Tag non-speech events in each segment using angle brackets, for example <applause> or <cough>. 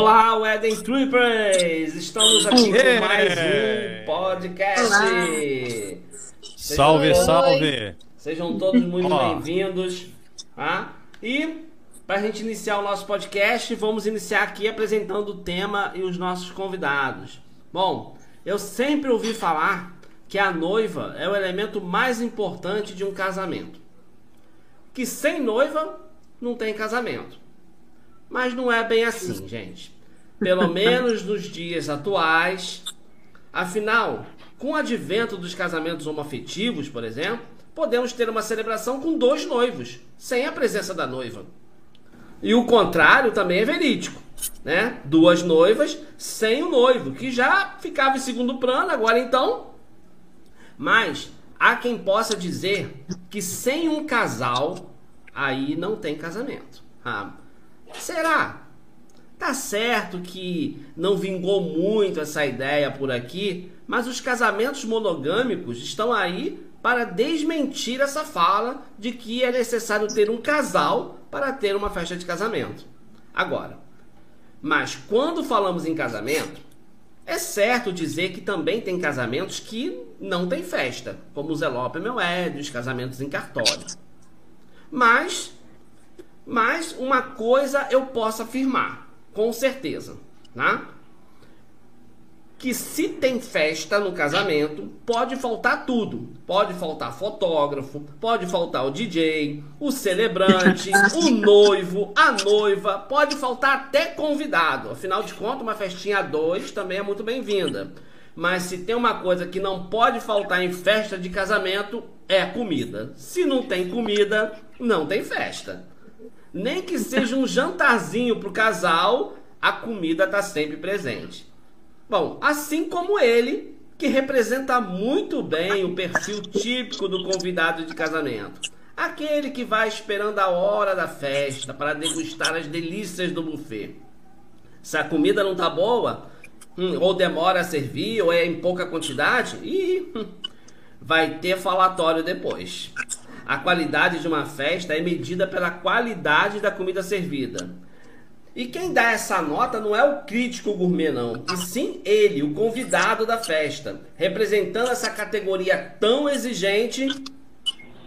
Olá, Wedding Trippers! Estamos aqui com mais um podcast. Salve, salve! Sejam todos muito bem-vindos. Tá? E para a gente iniciar o nosso podcast, vamos iniciar aqui apresentando o tema e os nossos convidados. Bom, eu sempre ouvi falar que a noiva é o elemento mais importante de um casamento. Que sem noiva não tem casamento. Mas não é bem assim, gente. Pelo <laughs> menos nos dias atuais. Afinal, com o advento dos casamentos homoafetivos, por exemplo, podemos ter uma celebração com dois noivos, sem a presença da noiva. E o contrário também é verídico, né? Duas noivas sem o noivo, que já ficava em segundo plano, agora então. Mas há quem possa dizer que sem um casal, aí não tem casamento. Ah, será? Tá certo que não vingou muito essa ideia por aqui, mas os casamentos monogâmicos estão aí para desmentir essa fala de que é necessário ter um casal para ter uma festa de casamento. Agora, mas quando falamos em casamento, é certo dizer que também tem casamentos que não tem festa, como os Elopement Wedding, os casamentos em cartório. Mas, mas uma coisa eu posso afirmar, com certeza, né? que se tem festa no casamento, pode faltar tudo. Pode faltar fotógrafo, pode faltar o DJ, o celebrante, <laughs> o noivo, a noiva, pode faltar até convidado. Afinal de contas, uma festinha a dois também é muito bem-vinda. Mas se tem uma coisa que não pode faltar em festa de casamento, é comida. Se não tem comida, não tem festa. Nem que seja um jantarzinho pro casal, a comida está sempre presente. Bom, assim como ele, que representa muito bem o perfil típico do convidado de casamento. Aquele que vai esperando a hora da festa para degustar as delícias do buffet. Se a comida não tá boa, hum, ou demora a servir, ou é em pouca quantidade, e hum, vai ter falatório depois. A qualidade de uma festa é medida pela qualidade da comida servida. E quem dá essa nota não é o crítico gourmet, não, e sim ele, o convidado da festa, representando essa categoria tão exigente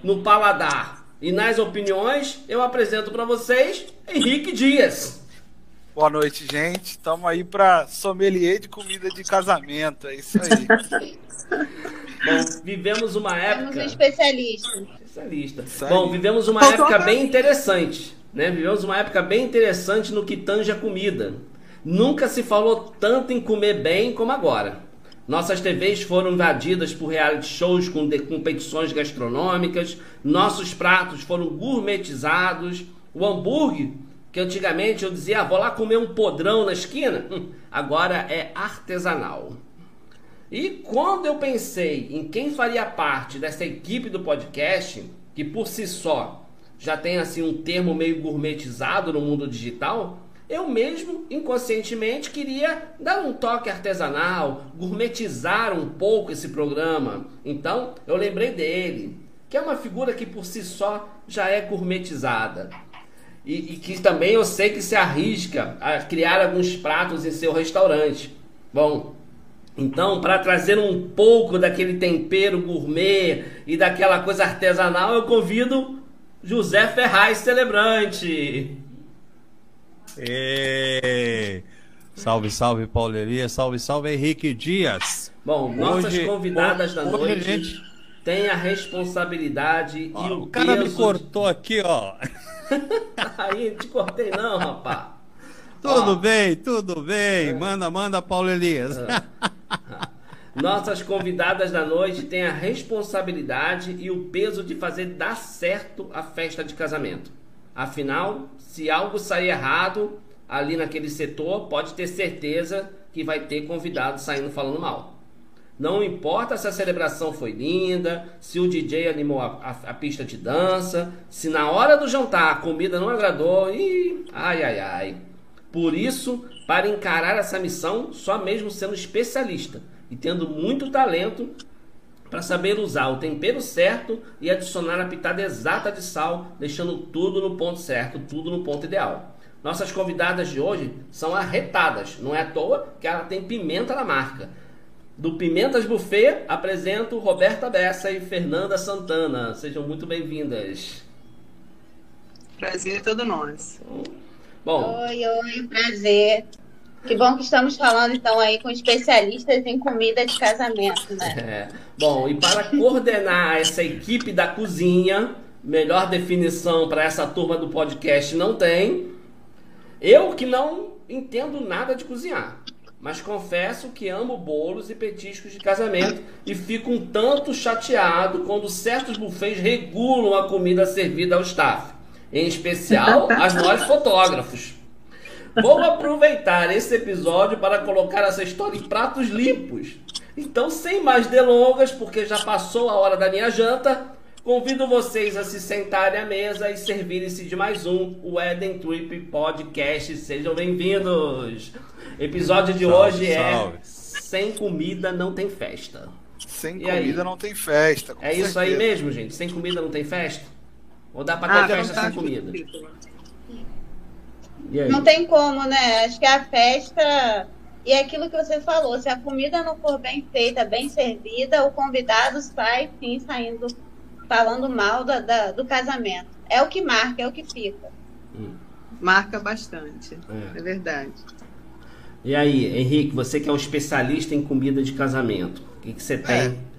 no paladar. E nas opiniões, eu apresento para vocês Henrique Dias. Boa noite, gente. Estamos aí para sommelier de comida de casamento. É isso aí. <laughs> Bom, vivemos uma época. Temos um especialista. Especialista. Bom, vivemos uma época bem interessante né? Vivemos uma época bem interessante no que tange a comida. Nunca se falou tanto em comer bem como agora. Nossas TVs foram invadidas por reality shows com competições gastronômicas, nossos pratos foram gourmetizados, o hambúrguer, que antigamente eu dizia, ah, vou lá comer um podrão na esquina, hum, agora é artesanal. E quando eu pensei em quem faria parte dessa equipe do podcast, que por si só já tem assim um termo meio gourmetizado no mundo digital, eu mesmo inconscientemente queria dar um toque artesanal, gourmetizar um pouco esse programa. Então eu lembrei dele, que é uma figura que por si só já é gourmetizada. E, e que também eu sei que se arrisca a criar alguns pratos em seu restaurante. Bom, então, para trazer um pouco daquele tempero gourmet e daquela coisa artesanal, eu convido José Ferraz Celebrante. E... Salve, salve, Paulo Elias. Salve, salve, Henrique Dias. Bom, hoje, nossas convidadas hoje, da noite gente... têm a responsabilidade ó, e o, o cara me cortou aqui, ó. <laughs> Aí, te cortei não, rapaz. <laughs> Tudo ó. bem, tudo bem. É. Manda, manda, Paulo Elias. É. <laughs> Nossas convidadas da noite têm a responsabilidade e o peso de fazer dar certo a festa de casamento. Afinal, se algo sair errado ali naquele setor, pode ter certeza que vai ter convidado saindo falando mal. Não importa se a celebração foi linda, se o DJ animou a, a, a, pista de dança, se na hora do jantar a comida não agradou, e ai ai ai. Por isso, para encarar essa missão, só mesmo sendo especialista e tendo muito talento para saber usar o tempero certo e adicionar a pitada exata de sal, deixando tudo no ponto certo, tudo no ponto ideal. Nossas convidadas de hoje são arretadas, não é à toa que ela tem pimenta na marca. Do Pimentas Buffet, apresento Roberta Bessa e Fernanda Santana. Sejam muito bem-vindas. Prazer é todo nosso. Bom. Oi, oi, prazer. Que bom que estamos falando então aí com especialistas em comida de casamento, né? <laughs> É. Bom, e para coordenar essa equipe da cozinha, melhor definição para essa turma do podcast não tem. Eu que não entendo nada de cozinhar, mas confesso que amo bolos e petiscos de casamento e fico um tanto chateado quando certos buffets regulam a comida servida ao staff, em especial <laughs> as nós fotógrafos. Vou aproveitar esse episódio para colocar essa história em pratos limpos. Então, sem mais delongas, porque já passou a hora da minha janta, convido vocês a se sentarem à mesa e servirem-se de mais um, o Eden Trip Podcast. Sejam bem-vindos! Episódio de salve, hoje é salve. é Sem Comida Não Tem Festa. Sem e comida aí? não tem festa. É certeza. isso aí mesmo, gente? Sem comida não tem festa? Ou dá pra ter ah, festa sem comida? Não tem como, né? Acho que a festa. E é aquilo que você falou, se a comida não for bem feita, bem servida, o convidado sai, sim, saindo, falando mal da, da do casamento. É o que marca, é o que fica. Hum. Marca bastante, é. é verdade. E aí, Henrique, você que é um especialista em comida de casamento, o que, que você tem é.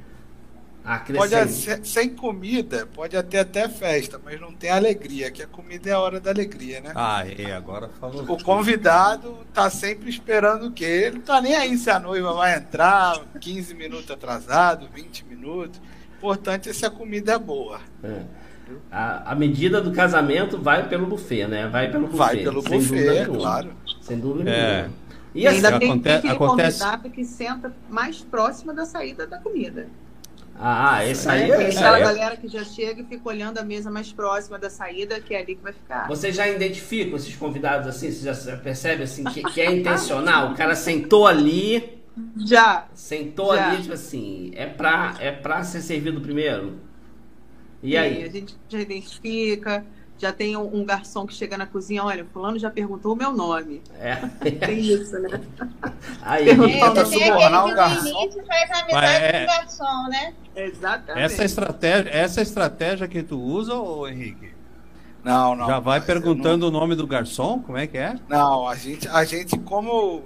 Pode sem comida, pode ter até festa, mas não tem alegria, que a comida é a hora da alegria, né? Ah, é, agora falou. O convidado tá sempre esperando o quê? Ele não tá nem aí se a noiva vai entrar 15 minutos atrasado, 20 minutos. Importante é se a comida é boa. É. A, a, medida do casamento vai pelo buffet, né? Vai pelo buffet. Vai pelo buffet, claro. Sem dúvida é. nenhuma. E assim, ainda tem, acontece, tem aquele acontece... convidado que senta mais próximo da saída da comida. Ah, esse aí é. Aquela galera que já chega e fica olhando a mesa mais próxima da saída, que é ali que vai ficar. Você já identifica esses convidados assim? Você já percebe assim que, que é intencional? O cara sentou ali. Já. Sentou já. ali, tipo assim, é pra, é pra ser servido primeiro? E Sim, aí? A gente já identifica já tem um, garçom que chega na cozinha, olha, fulano já perguntou o meu nome. É. Tem isso, né? <laughs> Aí, é, subornar o garçom. Início faz amizade é... com o garçom, né? Exatamente. Essa estratégia, essa estratégia que tu usa, ô Henrique? Não, não. Já vai perguntando não... o nome do garçom? Como é que é? Não, a gente, a gente como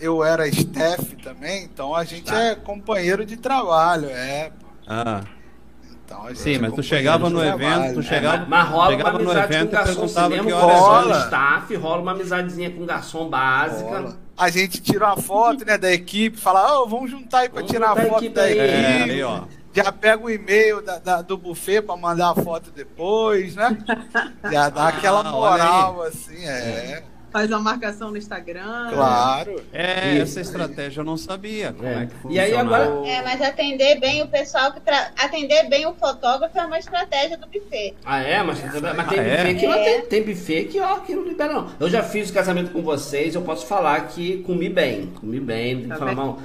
eu era staff também, então a gente tá. é companheiro de trabalho, é. Ah. Então, Sim, mas tu chegava no evento, tu chegava, é, mas rola chegava uma no evento com e perguntava que horas rola. staff, rola uma amizadezinha com garçom básica. Rola. A gente tira uma foto, né, da equipe, fala, oh, vamos juntar aí para tirar a foto da equipe. É, aí, ó. Já pega o e-mail da, da, do buffet para mandar a foto depois, né? <laughs> Já dá ah, aquela moral, assim, é. é faz a marcação no Instagram. Claro. É, Isso. essa estratégia eu não sabia como é, é que funciona. E aí agora... É, mas atender bem o pessoal, que tra... atender bem o fotógrafo é uma estratégia do buffet. Ah, é? Mas, mas tem ah, é? buffet que não é. tem, tem buffet que, ó, que não libera não. Eu já fiz o casamento com vocês, eu posso falar que comi bem. Comi bem, tem que tá falar mal.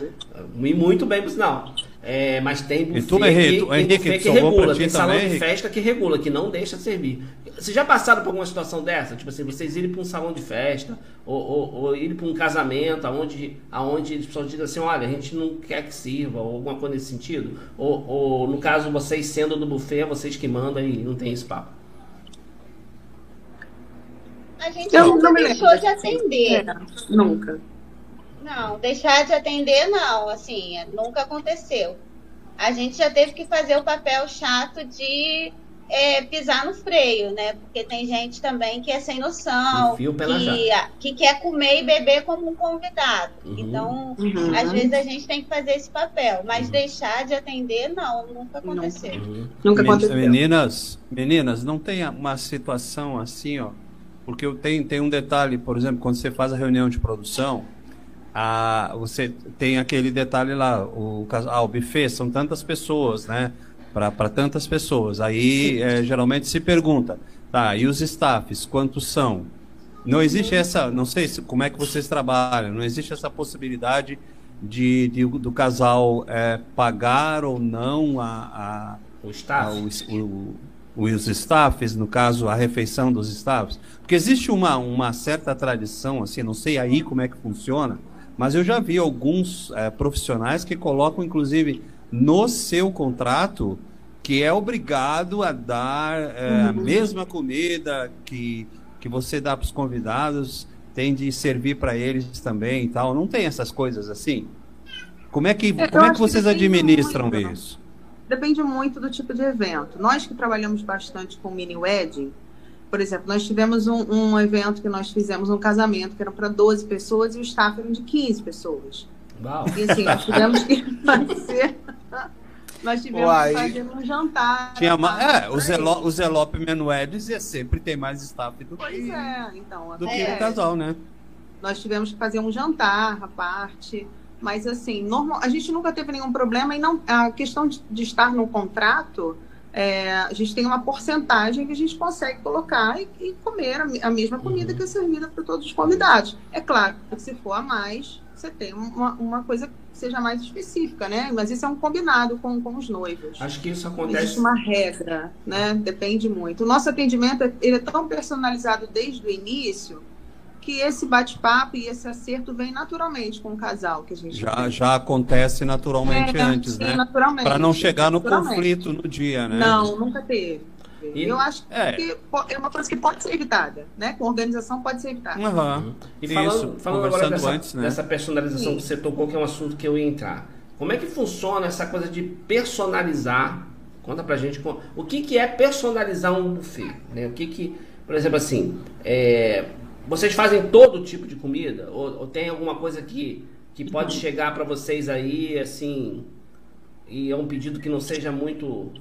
Comi muito bem, por sinal. É, mas tem buffet, tu, Henrique, que, tem buffet que regula, tem salão também, de festa que regula, que não deixa servir. Vocês já passaram por alguma situação dessa? Tipo assim, vocês irem para um salão de festa ou, ou, ou irem para um casamento onde, aonde as pessoas dizem assim, olha, a gente não quer que sirva, ou alguma coisa nesse sentido? Ou, ou no caso, vocês sendo do buffet, vocês que mandam e não tem esse papo? A gente Eu nunca deixou de atender. É, nunca. Não, deixar de atender não, assim, nunca aconteceu. A gente já teve que fazer o papel chato de é, pisar no freio, né? Porque tem gente também que é sem noção, que, que, quer comer e beber como um convidado. Uhum. Então, uhum. às vezes a gente tem que fazer esse papel, mas uhum. deixar de atender, não, nunca aconteceu. Uhum. Nunca aconteceu. Meninas, meninas, não tem uma situação assim, ó, porque tem, tem um detalhe, por exemplo, quando você faz a reunião de produção, ah, você tem aquele detalhe lá, o, ah, o buffet são tantas pessoas, né? Para tantas pessoas. Aí é, geralmente se pergunta, tá, e os staffs, quantos são? Não existe essa, não sei se, como é que vocês trabalham, não existe essa possibilidade de, de do casal é, pagar ou não a, a o staff. A, o, o, os staffs, no caso, a refeição dos staffs? Porque existe uma, uma certa tradição, assim, não sei aí como é que funciona, mas eu já vi alguns é, profissionais que colocam, inclusive, no seu contrato que é obrigado a dar é, uhum. a mesma comida que, que você dá para os convidados, tem de servir para eles também e tal. Não tem essas coisas assim? Como é que, como é que vocês que administram muito, isso? Depende muito do tipo de evento. Nós que trabalhamos bastante com mini wedding, por exemplo, nós tivemos um, um evento que nós fizemos um casamento que era para 12 pessoas e o staff era de 15 pessoas. Uau. E assim, nós tivemos que <laughs> fazer nós tivemos Uai. que fazer um jantar. Tinha uma, é, o, Zelo, o Zelope Menuedes ia sempre ter mais staff do pois que, é, então, do que o casal, né? Nós tivemos que fazer um jantar à parte. Mas assim, normal, a gente nunca teve nenhum problema e não a questão de, de estar no contrato, é, a gente tem uma porcentagem que a gente consegue colocar e, e comer a, a, mesma comida uhum. que é servida para todos os convidados. É claro que se for a mais, você tem uma, uma coisa que seja mais específica, né? Mas isso é um combinado com, com os noivos. Acho que isso acontece. Existe uma regra, né? Depende muito. O nosso atendimento ele é tão personalizado desde o início que esse bate-papo e esse acerto vem naturalmente com o casal que a gente já já acontece naturalmente é, antes, sim, né? Naturalmente. Para não chegar no conflito no dia, né? Não, nunca teve. E, eu acho é. que é uma coisa que pode ser evitada, né? Com organização pode ser evitada. Uhum. E falando, Isso, falando agora dessa, antes, né? dessa personalização Sim. que você tocou, que é um assunto que eu ia entrar. Como é que funciona essa coisa de personalizar? Conta pra gente o que, que é personalizar um buffet, né? O que que, por exemplo, assim, é, vocês fazem todo tipo de comida ou, ou tem alguma coisa que que pode chegar para vocês aí, assim, e é um pedido que não seja muito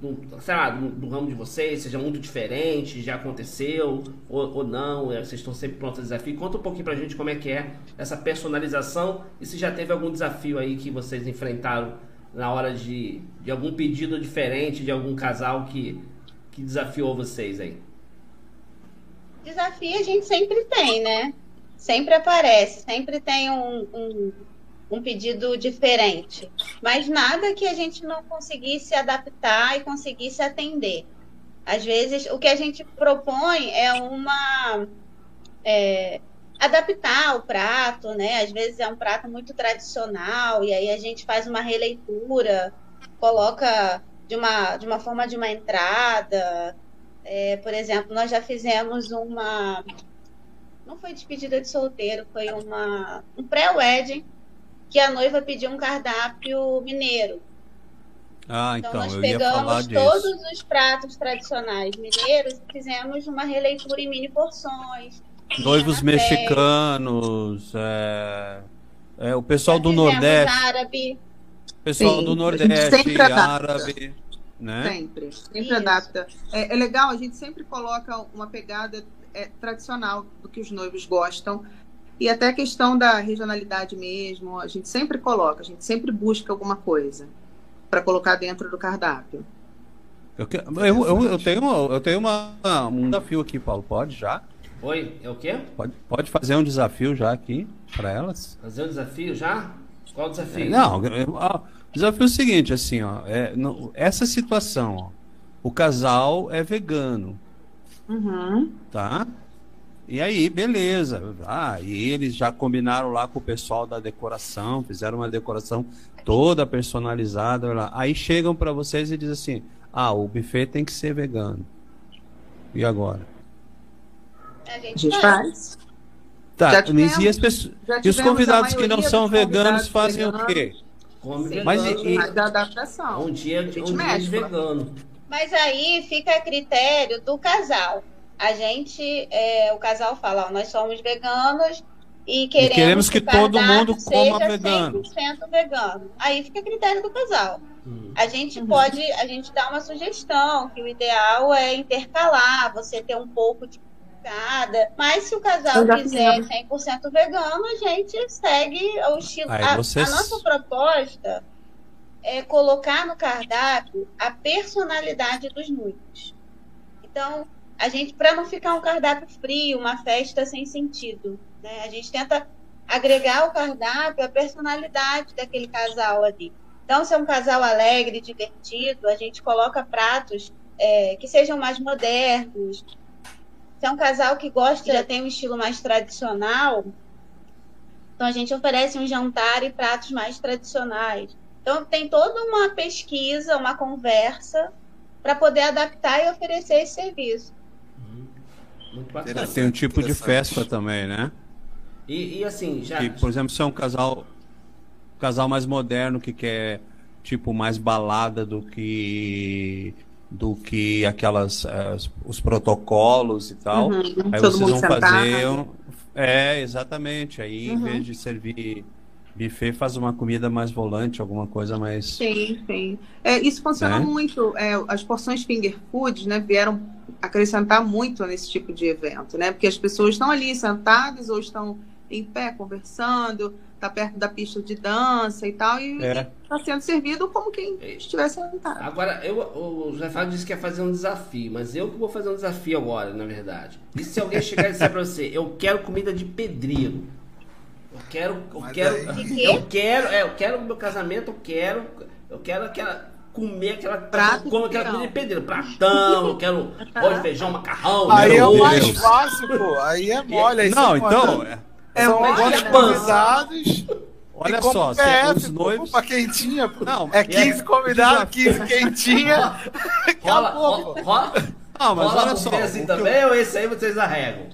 do, sei lá, do, do, ramo de vocês, seja muito diferente, já aconteceu ou, ou não, é, vocês estão sempre prontos a desafio. Conta um pouquinho pra gente como é que é essa personalização e se já teve algum desafio aí que vocês enfrentaram na hora de, de algum pedido diferente de algum casal que, que desafiou vocês aí. Desafio a gente sempre tem, né? Sempre aparece, sempre tem um, um um pedido diferente, mas nada que a gente não conseguisse adaptar e conseguisse atender. Às vezes, o que a gente propõe é uma. É, adaptar o prato, né? Às vezes é um prato muito tradicional e aí a gente faz uma releitura, coloca de uma, de uma forma de uma entrada. É, por exemplo, nós já fizemos uma. Não foi despedida de solteiro, foi uma, um pré-wedding que a noiva pediu um cardápio mineiro. Ah, então, então nós pegamos todos os pratos tradicionais mineiros e fizemos uma releitura em mini porções. Noivos mexicanos, é, é, o pessoal do Nordeste. árabe. Pessoal Sim, do Nordeste, árabe. Né? Sempre, sempre Isso. adapta. É, é, legal, a gente sempre coloca uma pegada é, tradicional do que os noivos gostam. E até a questão da regionalidade mesmo, a gente sempre coloca, a gente sempre busca alguma coisa para colocar dentro do cardápio. Eu, eu, eu, eu, tenho, eu tenho uma, um desafio aqui, Paulo. Pode já? Oi, é o quê? Pode, pode fazer um desafio já aqui para elas? Fazer um desafio já? Qual o desafio? É, não, o desafio é o seguinte, assim, ó, é, no, essa situação, ó, o casal é vegano, uhum. tá? E aí, beleza. Ah, e eles já combinaram lá com o pessoal da decoração, fizeram uma decoração toda personalizada lá. Aí chegam para vocês e dizem assim: "Ah, o buffet tem que ser vegano". E agora? A gente faz. Tá, tivemos, e, as pessoas, e os convidados que não são veganos fazem veganos. o quê? Come Mas e, e, da adaptação. Um dia, um dia de vegano. Mas aí fica a critério do casal a gente, é, o casal fala, ó, nós somos veganos e queremos, e queremos que, que todo mundo coma vegano. 100% vegano. Aí fica a critério do casal. Uhum. A gente uhum. pode, a gente dá uma sugestão que o ideal é intercalar, você ter um pouco de cada. Mas se o casal quiser 100% vegano, a gente segue o estilo. A, vocês... a nossa proposta é colocar no cardápio a personalidade dos noivos. Então, a gente, para não ficar um cardápio frio, uma festa sem sentido, né? A gente tenta agregar ao cardápio a personalidade daquele casal ali. Então, se é um casal alegre, divertido, a gente coloca pratos é, que sejam mais modernos. Se é um casal que gosta, já tem um estilo mais tradicional, então a gente oferece um jantar e pratos mais tradicionais. Então tem toda uma pesquisa, uma conversa para poder adaptar e oferecer esse serviço. Muito bacana. Tem um tipo de festa também, né? E, e assim, já. Que, por exemplo, se é um casal, um casal mais moderno que quer tipo mais balada do que do que aquelas uh, os protocolos e tal. Uhum, aí vocês vão fazer um... é exatamente. Aí uhum. em vez de servir buffet faz uma comida mais volante, alguma coisa mais. Sim, sim. É, isso funciona né? muito. É, as porções finger food, né, vieram acrescentar muito nesse tipo de evento, né? Porque as pessoas estão ali sentadas ou estão em pé conversando, tá perto da pista de dança e tal, e é. está sendo servido como quem estivesse sentado. Agora, eu, o José Fábio disse que ia fazer um desafio, mas eu que vou fazer um desafio agora, na verdade. E se alguém chegar e disser para você, eu quero comida de pedreiro? Eu quero, eu Mas quero, aí... eu quero, é, eu quero meu casamento, eu quero, eu quero aquela comer aquela prato como aquela comida de pedreiro, pratão, eu quero arroz, feijão, macarrão. Aí é o mais fácil, pô. Aí é mole. Aí não, então, é, é são alguns convidados. Olha só, PF, os noivos. Opa, quentinha, pô. Não, é 15 é, convidados, 15 quentinha. rola, rola, rola, não, mas rola olha só. assim também eu... ou esse aí vocês arregam?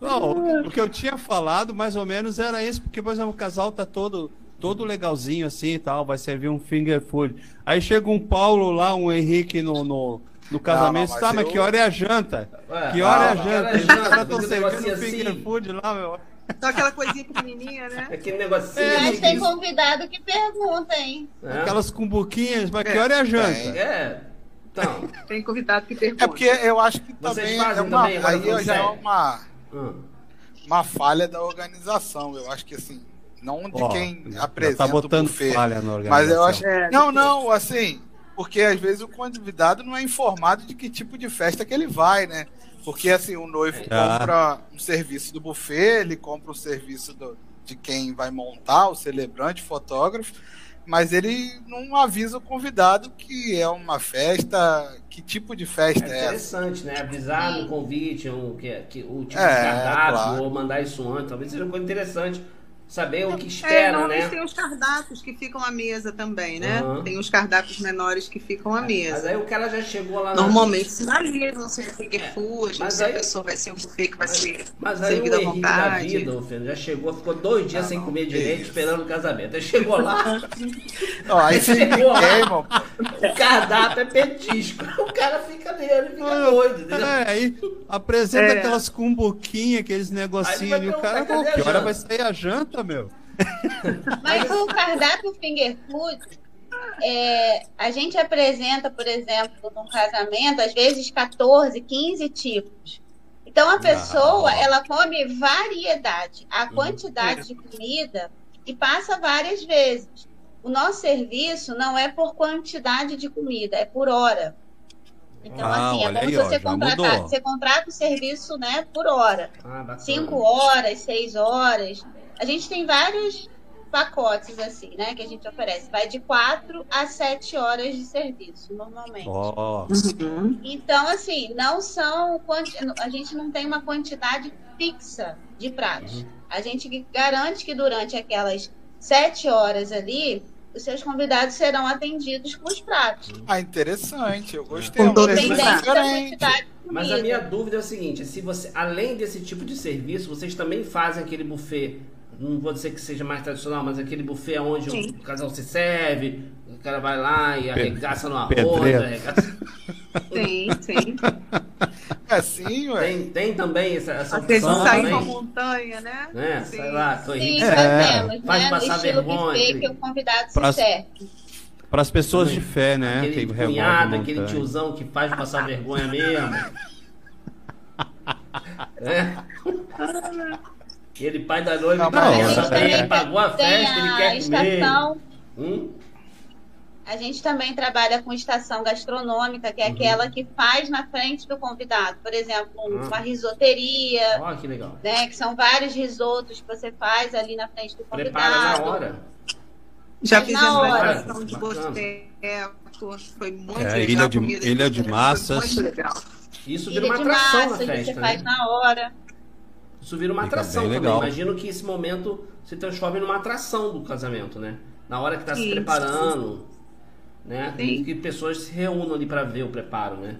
Não, o que eu tinha falado mais ou menos era isso, porque, por exemplo, o casal tá todo todo legalzinho assim e tal, vai servir um finger food. Aí chega um Paulo lá, um Henrique no, no, no casamento, não, não, tá, mas eu... que hora é a janta? Ué, que hora é a janta? Os caras estão servindo assim. finger food lá, meu. Só aquela coisinha pequenininha, né? <laughs> Aquele negocinho. É, mas tem convidado que pergunta, hein? É. Aquelas cumbuquinhas, mas que hora é a janta? É. Então. Tem convidado que pergunta. É porque eu acho que também, é uma, também aí já é uma Hum. Uma falha da organização. Eu acho que assim, não de oh, quem tá apresenta tá botando o buffet, falha na organização. mas eu acho é, não, não, assim, porque às vezes o convidado não é informado de que tipo de festa que ele vai, né? Porque assim, o noivo ah. compra um serviço do buffet, ele compra um serviço do, de quem vai montar, o celebrante, o fotógrafo, mas ele não avisa o convidado que é uma festa, que tipo de festa é, é interessante, né? Avisar no convite um, que, que, o tipo é, de cardápio, claro. ou mandar isso antes, talvez seja uma coisa interessante saber o que é, espera, é, né? tem os cardápios que ficam à mesa também, né? Uhum. Tem os cardápios menores que ficam à mesa. Mas aí o cara já chegou lá Normalmente sinalizam se é que food, mas se aí, a pessoa vai ser um buffet que vai mas, ser mas aí o Henrique da vida, filho, já chegou, ficou dois dias ah, sem comer direito, isso. esperando o casamento. Aí chegou lá. <laughs> Não, aí chegou lá. O cardápio é petisco. <laughs> O cara fica nele, fica Olha, doido. Entendeu? É, aí apresenta é. aquelas cumbuquinhas, aqueles negocinhos ali. O cara, pô, que hora vai sair a janta? Meu. Mas o cardápio finger food, é, a gente apresenta, por exemplo, num casamento, às vezes 14, 15 tipos. Então a pessoa, ah. ela come variedade, a uhum. quantidade de comida e passa várias vezes. O nosso serviço não é por quantidade de comida, é por hora. Então, ah, assim, é como aí, se você contratar. Você contrata o serviço, né, por hora. Ah, cinco horas, seis horas. A gente tem vários pacotes assim, né, que a gente oferece. Vai de 4 a 7 horas de serviço, normalmente. Oh. Então, assim, não são. A gente não tem uma quantidade fixa de pratos. Uhum. A gente garante que durante aquelas 7 horas ali, os seus convidados serão atendidos com os pratos. Ah, interessante. Eu gostei. Com todo Mas a minha dúvida é o seguinte: se você, além desse tipo de serviço, vocês também fazem aquele buffet não vou dizer que seja mais tradicional, mas aquele buffet onde Sim. o casal se serve, o cara vai lá e arregaça no arroz, arregaça. Sim, sim. É sim, ué. Tem, tem também essa, essa Às vezes sair com a montanha, né? né? Sim. Sei lá, tô sim, fazemos, Faz né? passar vergonha. Que o convidado se serve. Para as pessoas de fé, né? Aquele cunhado, aquele tiozão que faz passar vergonha mesmo. <laughs> é? Ele pai da noiva não, não, saber, ele pagou a festa, ele quer estação, comer. Hum? A gente também trabalha com estação gastronômica, que é uhum. aquela que faz na frente do convidado. Por exemplo, ah. uma risoteria. Oh, que legal. Né, que são vários risotos que você faz ali na frente do convidado. Prepara na hora. Já fizemos uma estação de boteco. Foi muito é, legal. Ilha de, ilha de Massas. Foi muito legal. Isso vira uma atração massa, na festa, você né? faz na hora. Isso vira uma Fica atração também. Legal. Imagino que esse momento se transforme numa atração do casamento, né? Na hora que está se preparando, né? Sim. Que pessoas se reúnam ali para ver o preparo, né?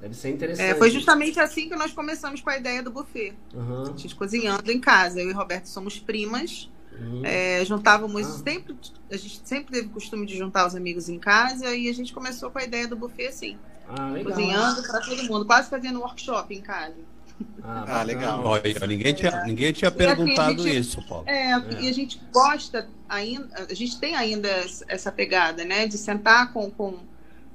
Deve ser interessante. É, foi justamente assim que nós começamos com a ideia do buffet. Uhum. A gente cozinhando em casa. Eu e Roberto somos primas. Uhum. É, juntávamos ah. sempre. A gente sempre teve o costume de juntar os amigos em casa e a gente começou com a ideia do buffet assim. Ah, cozinhando para todo mundo, quase fazendo workshop em casa. Ah, ah legal. Olha, ninguém tinha, é. ninguém tinha perguntado assim, gente, isso, Paulo. É, é, e a gente gosta ainda, a gente tem ainda essa pegada, né? De sentar com, com,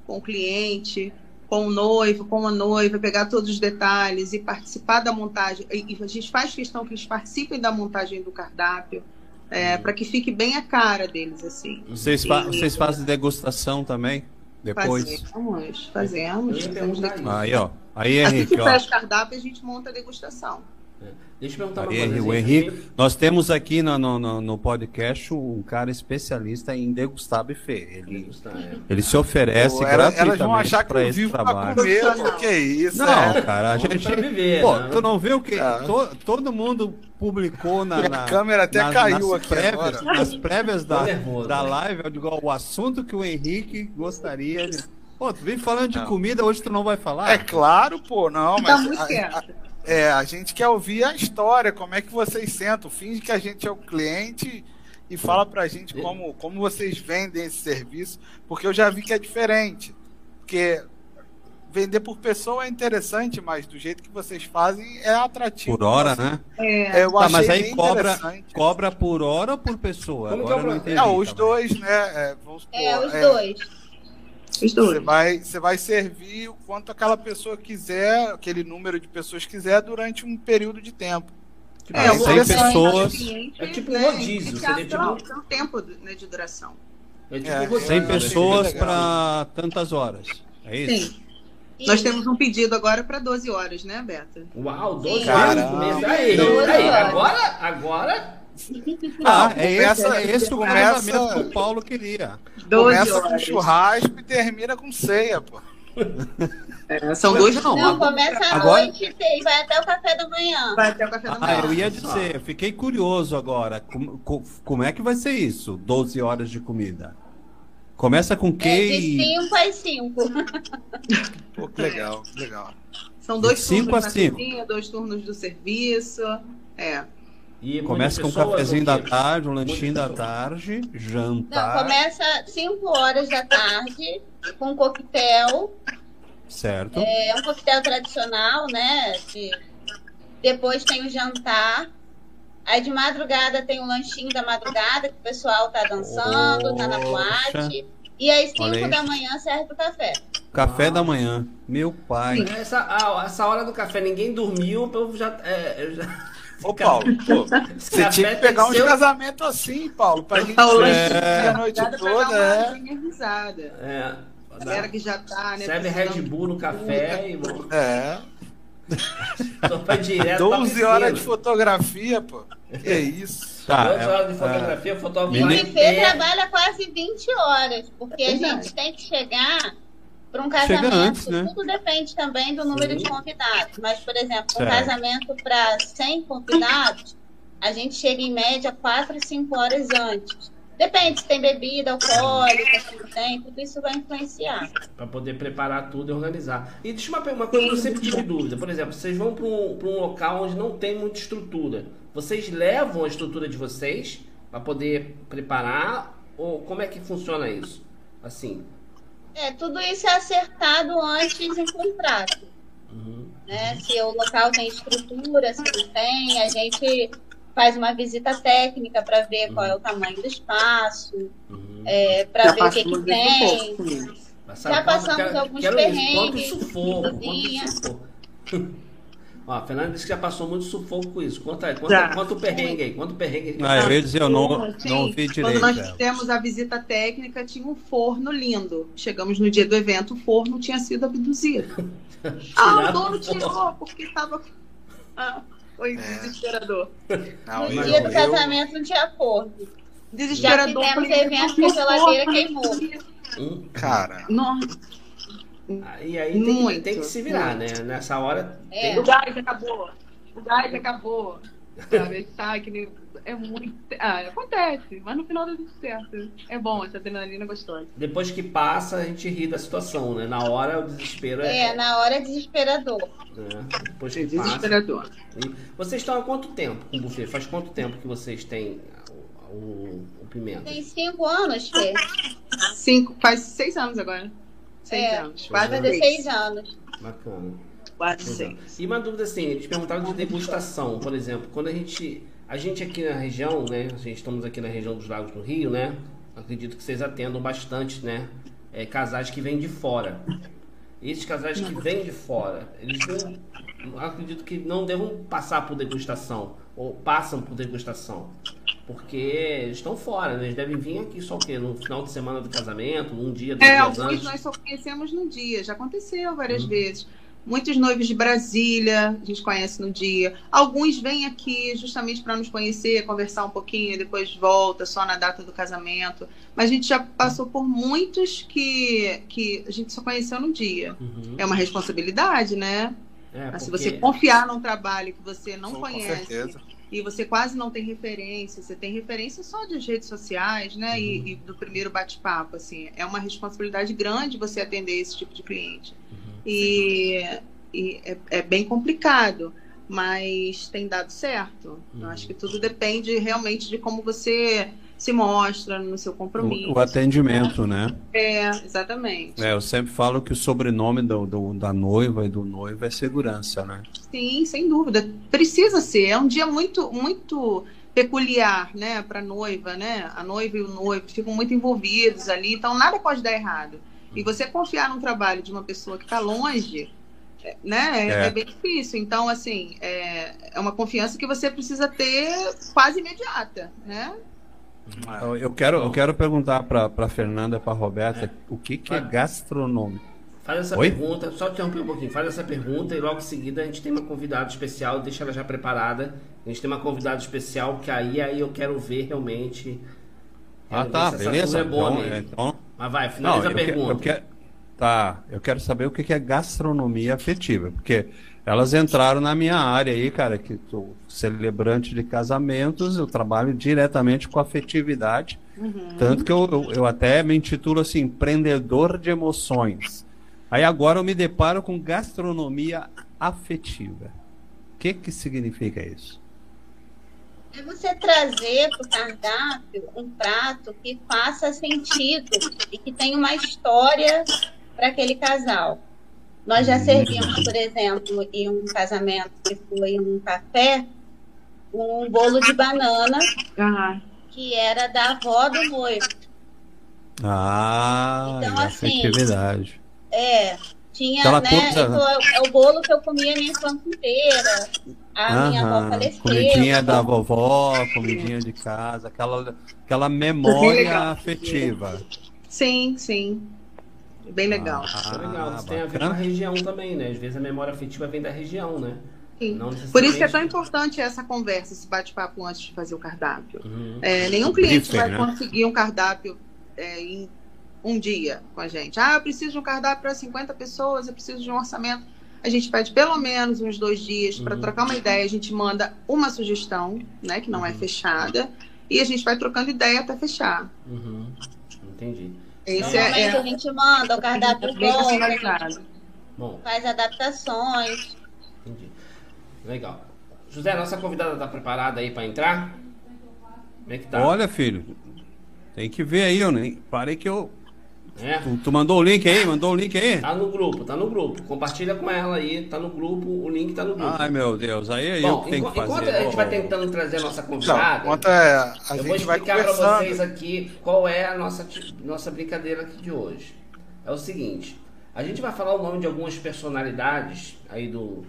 com o cliente, com o noivo, com a noiva, pegar todos os detalhes e participar da montagem. E a gente faz questão que eles participem da montagem do cardápio. É, para que fique bem a cara deles, assim. Vocês, fa e, vocês fazem degustação também? Depois? Fazemos, fazemos. fazemos Aí, ó. Aí, Henrique, assim que fecha o cardápio, a gente monta a degustação. É. Deixa eu perguntar Aí, uma coisa. O Henrique, nós temos aqui no, no, no, podcast um cara especialista em degustar buffet. Ele, degustar, é. ele se oferece Pô, gratuitamente para esse trabalho. Comer, que é isso? Não, é. cara, a gente. Viver, Pô, né? tu não viu que é. to, todo mundo publicou na. na a câmera até nas, caiu nas aqui. Prévias, nas prévias da, nervoso, da né? live, eu digo, o assunto que o Henrique gostaria de. Pô, tu vem falando de não. comida, hoje tu não vai falar? É claro, pô, não, tá mas. Tá muito a, é, a gente quer ouvir a história, como é que vocês sentam. Finge que a gente é o cliente e fala pra gente como, como vocês vendem esse serviço, porque eu já vi que é diferente. Porque vender por pessoa é interessante, mas do jeito que vocês fazem é atrativo. Por hora, né? É. Eu tá, mas aí cobra, cobra por hora ou por pessoa? Como Agora eu não entendi. É, os dois, né? É, vamos supor, é os é, dois. Você vai, você vai servir o quanto aquela pessoa quiser, aquele número de pessoas quiser durante um período de tempo. É, ah, 100 pessoas. É tipo um rodízio. Seria tipo... um tempo né, de duração. É tipo é, 100 pessoas para tantas horas. É isso? Sim. Nós temos um pedido agora para 12 horas, né, Beta? Uau, 12 horas. Aí, aí, agora, agora ah, é esse, é esse o começa... que o Paulo queria. Começa horas. com churrasco e termina com ceia, pô. É, são dois não. Não, começa à agora... noite e vai até o café da manhã. Vai até o café da ah, manhã. Ah, eu ia dizer, eu fiquei curioso agora. Como, como é que vai ser isso? 12 horas de comida. Começa com quem? É de 5 às 5. <laughs> Pô, que legal, que legal. São dois de turnos a 5 dois turnos do serviço. É. E começa com um cafezinho da tarde, um lanchinho da tarde, jantar. Não, começa 5 horas da tarde com coquetel. Certo. É um coquetel tradicional, né? De... Depois tem o jantar. Aí de madrugada tem o lanchinho da madrugada, que o pessoal tá dançando, Poxa. tá na boate. E às 5 da manhã serve o café. Café ah. da manhã. Meu pai. Essa, essa hora do café, ninguém dormiu, o povo já. É, já... Ô, Paulo, <laughs> pô, você tinha que pegar uns seu... casamentos assim, Paulo, pra gente é... a noite toda. É. Risada. É. Galera que já tá, né? Serve Red Bull no café e. É. Só direto 12 horas de fotografia, pô. Que é isso. Tá, 12 horas de é, fotografia, é... fotografia. O buffet trabalha quase 20 horas, porque a gente tem que chegar para um casamento, antes, né? tudo depende também do número Sim. de convidados. Mas, por exemplo, um casamento para 100 convidados, a gente chega em média 4 e 5 horas antes. Depende se tem bebida alcoólica, se não tem, tudo isso vai influenciar. Para poder preparar tudo e organizar. E deixa uma, uma coisa que eu sempre tive dúvida. Por exemplo, vocês vão para um, um local onde não tem muita estrutura. Vocês levam a estrutura de vocês para poder preparar? Ou como é que funciona isso? Assim, é, tudo isso é acertado antes em contrato. Uhum. Né? Se o local tem estrutura, se não tem, a gente faz uma visita técnica para ver uhum. qual é o tamanho do espaço, uhum. é, para ver o que, que tem. Já passamos alguns perrengues. Quanto sufoco, quanto sufoco. Ó, a Fernanda disse que já passou muito sufoco com isso. Conta, conta, conta o perrengue aí. Conta o perrengue aí. Ah, eu ia dizer, eu não, não vi direito. Quando nós fizemos a visita técnica, tinha um forno lindo. Chegamos no dia do evento, o forno tinha sido abduzido. <laughs> ah, o dono tirou, porque estava... Ah, foi é. desesperador. Não, no dia do casamento não tinha forno. Desesperador. Já fizemos evento que a geladeira queimou. Hum. Cara. Nossa. E aí tem, tem, que se virar, muito. né? Nessa hora. É. Tem... O gás acabou. O gás acabou. Sabe? Tá, que nem é muito. Ah, acontece, mas no final dá tudo certo. É bom, essa adrenalina é gostosa. Depois que passa, a gente ri da situação, né? Na hora o desespero é. É, na hora é desesperador. É, depois que é desesperador. Passa... Vocês estão há quanto tempo com o buffet? Faz quanto tempo que vocês têm o, o, o pimenta? Tem cinco anos, Fê. Cinco, faz seis anos agora. Seis é, anos. Quase fazer seis anos. Bacana. Quase seis. E uma dúvida assim, eles perguntaram de degustação, por exemplo, quando a gente a gente aqui na região, né? A gente estamos aqui na região dos Lagos do Rio, né? Acredito que vocês atendam bastante, né? É, casais que vêm de fora. Esses casais que vêm de fora, eles não, acredito que não devam passar por degustação ou passam por degustação, porque eles estão fora, né? Eles devem vir aqui só o quê? No final de semana do casamento, um dia, dois é, dias alguns antes. nós só conhecemos no dia, já aconteceu várias hum. vezes. Muitos noivos de Brasília, a gente conhece no dia. Alguns vêm aqui justamente para nos conhecer, conversar um pouquinho, depois volta só na data do casamento. Mas a gente já passou por muitos que, que a gente só conheceu no dia. Uhum. É uma responsabilidade, né? É, porque... Se você confiar num trabalho que você não Sim, conhece e você quase não tem referência, você tem referência só das redes sociais, né? Uhum. E, e, do primeiro bate-papo, assim, é uma responsabilidade grande você atender esse tipo de cliente. Uhum. E, e é, é, bem complicado, mas tem dado certo. Uhum. Eu acho que tudo depende realmente de como você se mostra no seu compromisso. O, o atendimento, né? É, exatamente. É, eu sempre falo que o sobrenome do, do, da noiva e do noivo é segurança, né? Sim, sem dúvida. Precisa ser. É um dia muito, muito peculiar, né, para noiva, né? A noiva e o noivo ficam muito envolvidos ali, então nada pode dar errado. E você confiar num trabalho de uma pessoa que está longe, né, é, é. é, bem difícil. Então, assim, é, é uma confiança que você precisa ter quase imediata, né? Eu quero, eu quero perguntar para Fernanda, para Roberta, é. o que, que é gastronômico? Faz essa Oi? pergunta, só interromper um pouquinho, faz essa pergunta e logo em seguida a gente tem uma convidada especial, deixa ela já preparada. A gente tem uma convidada especial que aí, aí eu quero ver realmente. Ah, tá, beleza. É boa então, então mas vai, finaliza Não, a pergunta. Que, eu quero, tá, eu quero saber o que é gastronomia afetiva, porque elas entraram na minha área aí, cara, que sou celebrante de casamentos, eu trabalho diretamente com afetividade, uhum. tanto que eu, eu, eu, até me intitulo assim, empreendedor de emoções. Aí agora eu me deparo com gastronomia afetiva. O que que significa isso? é você trazer para o cardápio um prato que faça sentido e que tenha uma história para aquele casal. Nós já servimos, por exemplo, em um casamento que foi um café, um bolo de banana uhum. que era da avó do noivo. Ah, então, assim, É, tinha, Aquela né? Coisa... Então, é o bolo que eu comia a minha infância inteira. A minha avó faleceu. Comidinha da vovó, comidinha de casa, aquela, aquela memória afetiva. Sim, sim. Bem legal. Ah, legal. Isso tem a ver com a região também, né? Às vezes a memória afetiva vem da região, né? Sim. Por isso que é tão importante essa conversa, esse bate-papo antes de fazer o cardápio. Uhum. É, nenhum cliente vai né? conseguir um cardápio é, em um dia com a gente. Ah, eu preciso de um cardápio para 50 pessoas, eu preciso de um orçamento. A gente pede pelo menos uns dois dias para uhum. trocar uma ideia. A gente manda uma sugestão, né, que não é uhum. é fechada, e a gente vai trocando ideia até fechar. Uhum. Entendi. Esse é, é, a gente manda o cardápio bom, bom, faz adaptações. Entendi. Legal. José, nossa convidada está preparada aí para entrar? Como é que tá? Olha, filho, tem que ver aí, eu nem parei que eu é. Tu, tu, mandou o link aí? Mandou o link aí? Tá no grupo, tá no grupo. Compartilha com ela aí, tá no grupo, o link tá no grupo. Ai, meu Deus, aí é Bom, eu que tenho que fazer. Enquanto a gente vai tentando trazer a nossa convidada, Não, é, a eu vou explicar para vocês aqui qual é a nossa, nossa brincadeira aqui de hoje. É o seguinte, a gente vai falar o nome de algumas personalidades aí do,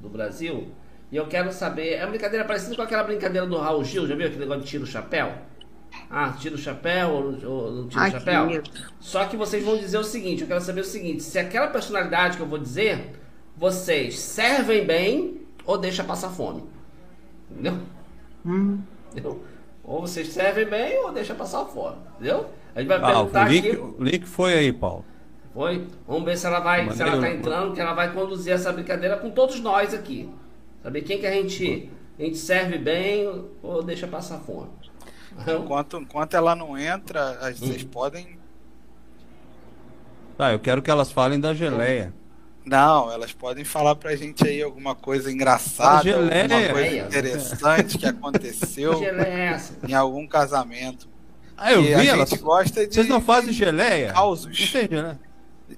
do Brasil, e eu quero saber, é uma brincadeira parecida com aquela brincadeira do Raul Gil, já viu aquele negócio de tiro o chapéu? Ah, tira o chapéu ou, não tira o chapéu? Só que vocês vão dizer o seguinte: eu quero saber o seguinte: se aquela personalidade que eu vou dizer, vocês servem bem ou deixa passar fome. Entendeu? Hum. Entendeu? Ou vocês servem bem ou deixa passar fome. Entendeu? A gente vai ah, perguntar o link, aqui. O link foi aí, Paulo. Foi? Vamos ver se ela vai, se ela tá entrando, que ela vai conduzir essa brincadeira com todos nós aqui. Saber quem que a gente, a gente serve bem ou deixa passar fome. Enquanto, enquanto ela não entra, vocês hum. podem. Tá, eu quero que elas falem da geleia. Não, elas podem falar pra gente aí alguma coisa engraçada, geleia. alguma coisa interessante que aconteceu <laughs> em algum casamento. Ah, eu vi, elas... gosta de... Vocês não fazem geleia? Causos. Não tem geleia.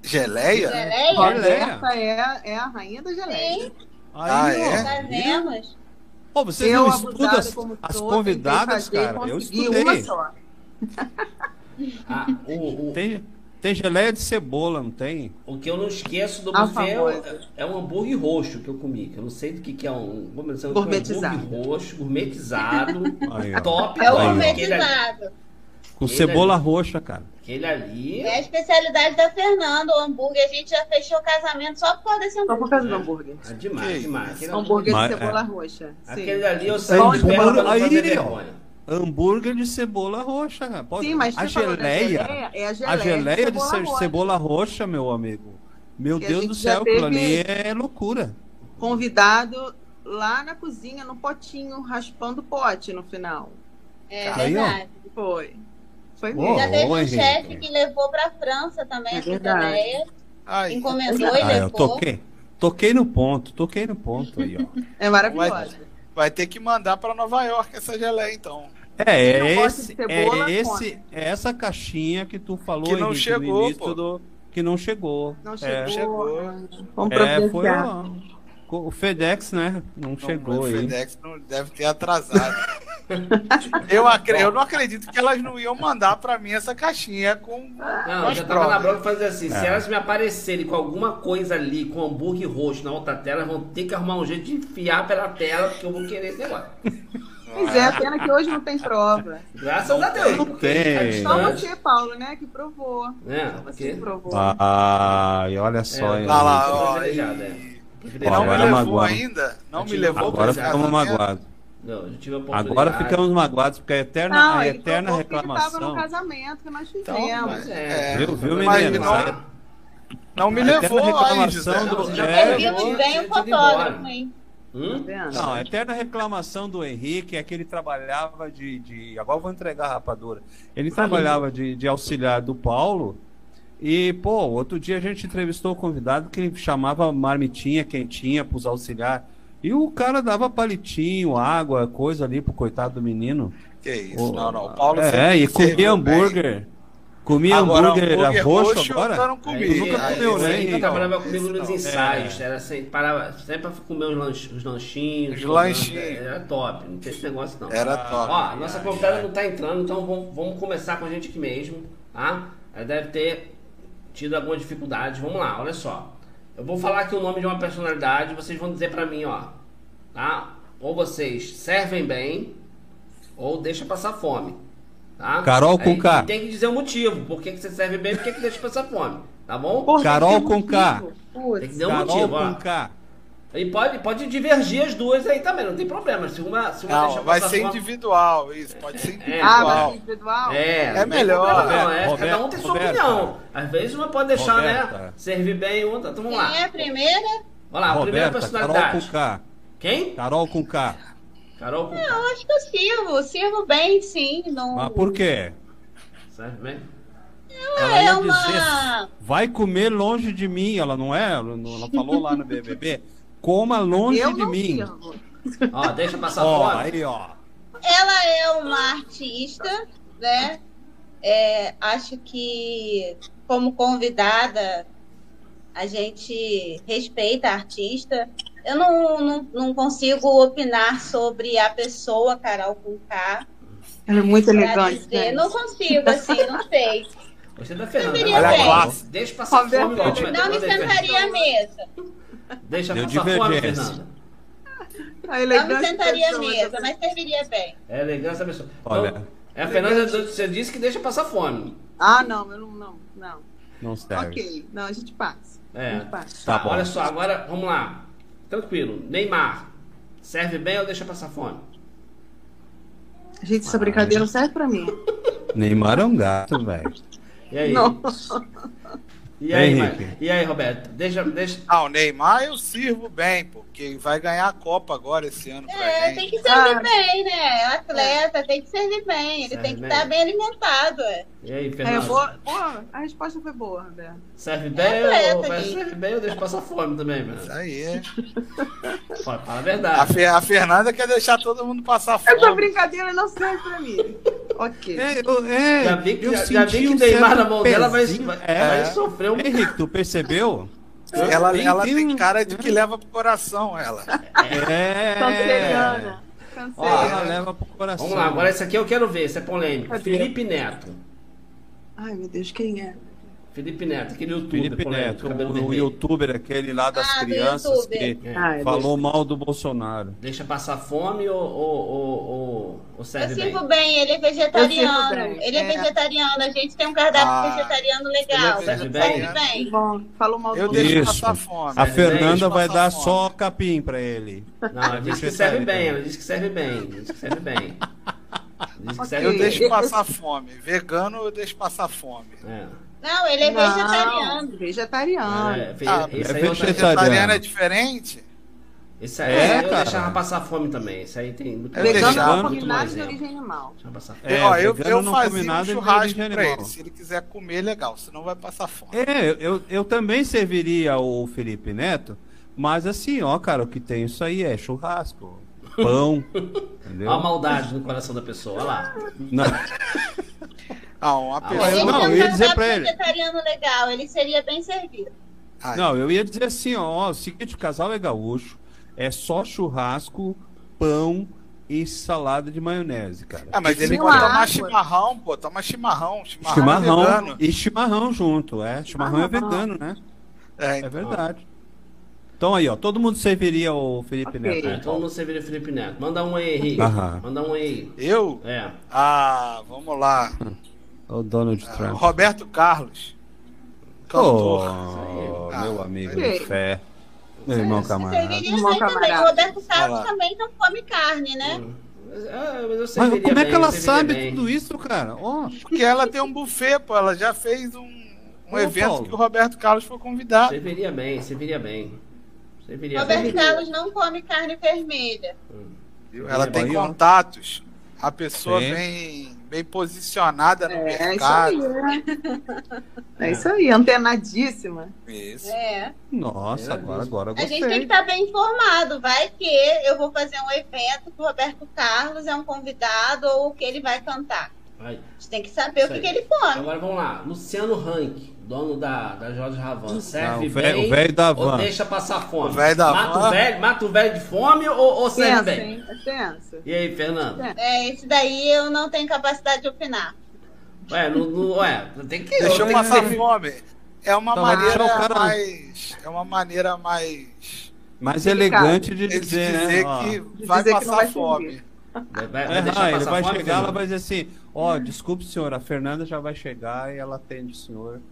Geleia? Geleia? É, é a rainha da geleia. Sim. ah, é? Fazemos. Pô, vocês eu, não estudam as, as convidadas, cara? Eu estudei. Uma só. <laughs> ah, o, o... Tem, tem geleia de cebola, não tem? O que eu não esqueço do buffet é, é, um hambúrguer roxo que eu comi. Que eu não sei do que, que é um. Gourmetizado. Um hambúrguer roxo, gourmetizado. <laughs> Aí, top. É o gourmetizado. Com cebola ali, roxa, cara. Aquele ali. É a especialidade da Fernanda, o hambúrguer. A gente já fechou o casamento só por causa desse hambúrguer. Só por causa do hambúrguer. É demais, demais. Aquele hambúrguer de cebola é. roxa. Aquele sim. ali eu sempre pego pra não fazer vergonha. Hambúrguer de cebola roxa, cara. Pode... Sim, mas a geleia, geleia, é a geleia, a geleia de, cebola, de roxa. cebola roxa, meu amigo. Meu que Deus do céu, aquilo ali é loucura. Convidado lá na cozinha, no potinho, raspando o pote no final. É verdade. Foi. Foi mesmo. Já teve um chefe que levou para a França também é essa ideia. Encomendou ah, e levou. Eu toquei, toquei no ponto, toquei no ponto aí, ó. <laughs> É maravilhoso. Vai, vai ter que mandar para Nova York essa geleia, então. É, é esse, cebola, é esse, é essa caixinha que tu falou que não chegou, no do, que não chegou. Não é. chegou. Vamos é, foi o, FedEx, né? Não, não chegou o aí. O FedEx não deve ter atrasado. eu, eu não acredito que elas não iam mandar para mim essa caixinha com. Não, já tava na bronca fazer assim. É. Se elas me aparecerem com alguma coisa ali, com hambúrguer roxo na outra tela, vão ter que arrumar um jeito de enfiar pela tela, porque eu vou querer esse negócio. Pois é, pena que hoje não tem prova. Graças a Deus. Não tem. Só você, Paulo, né, que provou. É, você que provou. Ah, e olha só. É, tá lá, ó. E... Não me levou magoado. ainda. Não me levou Agora ficamos magoados. Não, Agora ficamos magoados, porque a eterna, não, a eterna reclamação. Ele estava no casamento que nós então, fizemos. Então, é, viu, viu, menino? Não, não me levou a reclamação do. Já é, viu bem o fotógrafo, hein? Hum? Tá não, a eterna reclamação do Henrique é que ele trabalhava de. de agora eu vou entregar a rapadura. Ele trabalhava de, de auxiliar do Paulo. E, pô, outro dia a gente entrevistou o convidado que chamava marmitinha quentinha para os auxiliares. E o cara dava palitinho, água, coisa ali pro coitado do menino. Que isso, não, não. O Paulo É, e comia hambúrguer. Bem. Comia agora, hambúrguer, hambúrguer roxo, roxo agora? Eu não comi. nunca comeu, né? Ele trabalhava comigo nos ensaios. É. Era assim, parava sempre pra comer os, lanch, os lanchinhos. Os lanchinhos. Era top, não tem esse negócio não. Era top. Ó, a nossa convidada não tá entrando, então vamos, vamos começar com a gente aqui mesmo, tá? Ela deve ter tido alguma dificuldade. Vamos lá, olha só. Eu vou falar aqui o nome de uma personalidade, vocês vão dizer pra mim, ó. Tá? Ou vocês servem bem, ou deixa passar fome. Tá? Carol com K. Tem que dizer o motivo. Por que, que você serve bem e por que, que deixa passar fome. Tá bom? Porra, Carol com K. Tem que dizer um Carol motivo. Carol com K. E pode, pode divergir as duas aí também, não tem problema. Se uma, se uma não, vai ser individual, isso, pode ser individual. É, ah, vai ser individual? É, é melhor. Não, é, Roberto, cada um tem sua Roberto, opinião. Às vezes uma pode deixar, né, Roberto. né, servir bem outra. Então vamos lá. Quem é a primeira? Olha lá, a primeira personalidade. Carol com K. Quem? Carol com K. Carol com K. Eu acho que eu sirvo, sirvo bem, sim. Não... Mas por quê? Serve bem? Ela, é uma... Dizer, vai comer longe de mim, ela não é? Ela, ela falou lá no BBB. Coma longe eu de mim. Ó, deixa passar ó, fora. Aí, ó. Ela é uma artista, né? É, acho que como convidada a gente respeita a artista. Eu não, não, não consigo opinar sobre a pessoa Carol com K. Ela é muito elegante. Dizer. Né? Não consigo, assim, não sei. Você é da Fernanda. Olha a classe. Deixa passar fome. Não me sentaria à mesa. Deixa Deu passar fome, Fernanda. Não me sentaria à mesa, mas serviria bem. É elegância pessoa. Olha. Então, é a Fernanda, você disse que deixa passar fome. Ah, não, eu não, não, não. Não serve. Ok, não, a gente passa. É. A gente passa. Tá, tá olha só, agora vamos lá. Tranquilo. Neymar, serve bem ou deixa passar fome? Gente, essa brincadeira não serve pra mim. Neymar é um gato, velho. E aí? Não. E aí, e aí, Roberto? Deixa, deixa. Ah, o Neymar eu sirvo bem, porque vai ganhar a Copa agora esse ano. É, tem que servir ah. bem, né? atleta tem que servir bem. Ele Serve tem que bem. estar bem alimentado. É. E aí, Fernando? É, boa, boa, a resposta foi boa, Roberto. Serve bem, é atleta, ou, serve bem ou deixa passar fome também, mano? Isso aí. É. <laughs> Fala a verdade. A, Fe, a, Fernanda quer deixar todo mundo passar fome. Essa brincadeira não serve pra mim. <laughs> ok. É, eu, é, já vi que, já, já vi que um Neymar na mão dela vai, vai, é. vai sofrer um. Henrique, tu percebeu? Ela, tem, ela tem, cara de que leva pro coração, ela. É. Canceriana. Ó, ela leva pro coração. Vamos lá, agora esse aqui eu quero ver, esse é polêmico. Cadê? Felipe Neto. Ai, meu Deus, quem é? Felipe Neto, aquele youtuber. Felipe Neto, o, o, youtuber, aquele lá das ah, crianças que é. ah, falou mal do Bolsonaro. Deixa passar fome ou, ou, ou, ou serve Eu sirvo bem? bem, ele é vegetariano. Bem. Ele é. é. vegetariano, a gente tem um cardápio ah, vegetariano legal. Serve bem? Serve bem. Bom, falou mal do Eu deixo passar fome. A Fernanda vai dar fome. só capim pra ele. Não, ela disse que serve bem, ela disse que serve bem. Diz que serve bem. Okay. Eu deixo passar fome. Vegano, eu deixo passar fome. É. Não, ele é não, vegetariano. Vegetariano. É, ah, é vegetariano é diferente? Isso aí é, eu cara. deixava passar fome também. Isso aí tem muito Vegano não come nada de origem animal. É, ó, eu, eu fazia um churrasco pra ele. Se ele quiser comer, legal. Senão vai passar fome. É, eu, eu também serviria o Felipe Neto. Mas assim, ó, cara, o que tem isso aí é churrasco, pão. <laughs> entendeu? Olha a maldade no coração da pessoa, olha lá. Não. <laughs> Ah, uma pessoa. Ele não, eu ia dizer pra ele. vegetariano legal, ele seria bem servido. Ai. Não, eu ia dizer assim, ó, o seguinte, o casal é gaúcho, é só churrasco, pão e salada de maionese, cara. Ah, mas ele pode tomar chimarrão, pô, toma chimarrão, chimarrão, chimarrão é e chimarrão junto, é, chimarrão é vegano, né? É, então. é verdade. Então aí, ó, todo mundo serviria o Felipe okay. Neto. É, todo mundo serviria o Felipe Neto. Manda um aí, Henrique. Manda um aí. Eu? É. Ah, vamos lá. O Donald ah, Trump. Roberto Carlos. Cantor. Oh, ah, meu amigo de fé. Meu irmão camarada. Irmão camarada. O Roberto Carlos também não come carne, né? Ah, mas, mas como é que ela sabe bem. tudo isso, cara? Oh. Porque ela tem um buffet, pô. Ela já fez um, um evento Paulo. que o Roberto Carlos foi convidado. Você viria bem, você viria bem. Você viria Roberto bem. Carlos não come carne vermelha. Hum. Ela tem contatos. A pessoa vem bem posicionada no é, mercado. Isso aí, é. <laughs> é isso aí, antenadíssima. Isso. É. Nossa, é, agora, agora gostei. A gente tem que estar bem informado. Vai que eu vou fazer um evento que o Roberto Carlos é um convidado ou que ele vai cantar. Vai. A gente tem que saber o que, que, ele come. Agora vamos lá. Luciano Rank, dono da, da Jorge Ravan, serve Não, o bem o velho da van. ou deixa passar fome? O velho da mata van. O velho, mata o velho de fome ou, ou serve bem? Pensa. E aí, Fernando? É, esse daí eu não tenho capacidade de opinar. Ué, não, não, ué tem que... Deixa eu passar que... fome. É uma então, maneira cara... mais... É uma maneira mais... Mais elegante de dizer, de dizer né? que vai passar que vai fome. Vai, vai, vai ah, ele vai chegar, ela vai dizer assim, ó, oh, desculpe senhor, a Fernanda já vai chegar e ela atende o senhor.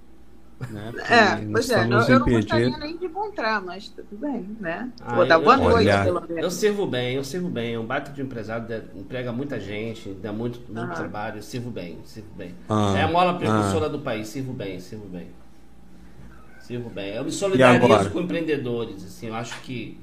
Né? É, pois é, eu, eu não gostaria nem de encontrar, mas tudo bem, né? Ah, Vou dar boa noite, pelo menos. Eu sirvo bem, eu sirvo bem. É um baita de empresário, emprega muita gente, dá muito, muito ah. trabalho, eu sirvo bem, sirvo bem. Ah. É a mola precursora ah. do país, sirvo bem, sirvo bem. Sirvo bem. Eu me solidarizo com empreendedores, assim, eu acho que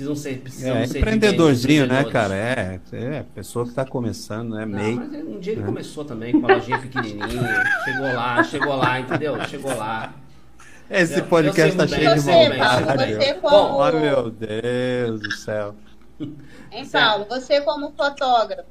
precisam ser. Precisam é, ser empreendedorzinho, né, cara? É, é pessoa que está começando, né? Meio. Mas um dia ele é. começou também com uma lojinha pequenininha. <laughs> chegou lá, chegou lá, entendeu? Chegou lá. Esse podcast tá cheio de vontade. Você como... Oh, meu Deus do céu. <laughs> Hein, Paulo? Você como fotógrafo.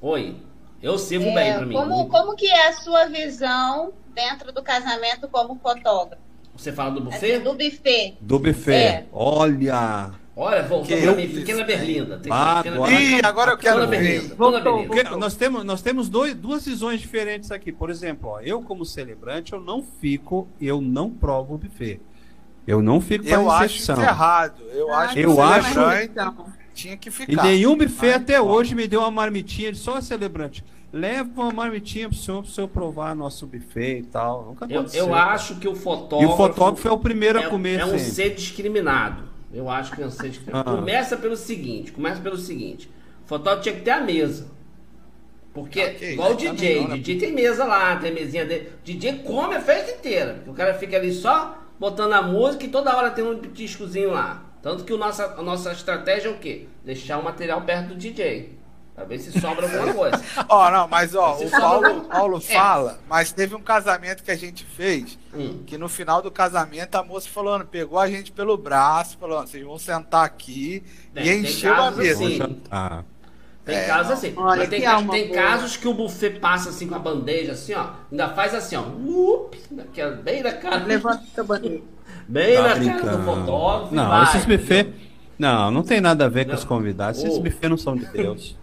Oi. Eu sirvo é, bem para mim. Como, como que é a sua visão dentro do casamento como fotógrafo? Você fala do buffet? do buffet. Do buffet. É. Olha. Olha, voltou pra mim, pequena berlinda. Tem ah, agora, Ih, agora eu quero ver. Voltou, voltou. Nós temos, nós temos dois, duas visões diferentes aqui. Por exemplo, ó, eu como celebrante, eu não fico, eu não provo o buffet. Eu não fico para Eu acho isso errado. Eu acho eu que acho tinha que ficar. E nenhum buffet até hoje me deu uma marmitinha de só celebrante. Leva uma marmitinha pro senhor, pro senhor provar nosso buffet e tal. Nunca eu, eu acho que o fotógrafo. E o fotógrafo é o primeiro a comer. É um ser discriminado. Eu acho que é ser discriminado. Ah. Começa pelo seguinte: começa pelo seguinte. O fotógrafo tinha que ter a mesa. Porque, okay, igual o DJ, não, DJ tem mesa lá, tem mesinha dele. DJ come a festa inteira. O cara fica ali só botando a música e toda hora tem um discozinho lá. Tanto que o nossa, a nossa estratégia é o quê? Deixar o material perto do DJ. Pra ver se sobra alguma <laughs> coisa. Ó, oh, não, mas ó, o Paulo, Paulo é. fala, mas teve um casamento que a gente fez, hum. que no final do casamento a moça falou, pegou a gente pelo braço, falou, vocês vão sentar aqui tem, e encheu a mesa. Assim. Ah. Tem é, casos assim. Olha, tem, ca tem casos que o buffet passa assim com a bandeja, assim, ó. Ainda faz assim, ó. Up, que é bem na cara. Levanta <laughs> a bandeja. Bem tá na brincando. cara do fotógrafo. Não, vai, esses buffet. Não, não tem nada a ver não. com os convidados. Esses oh. buffet não são de Deus.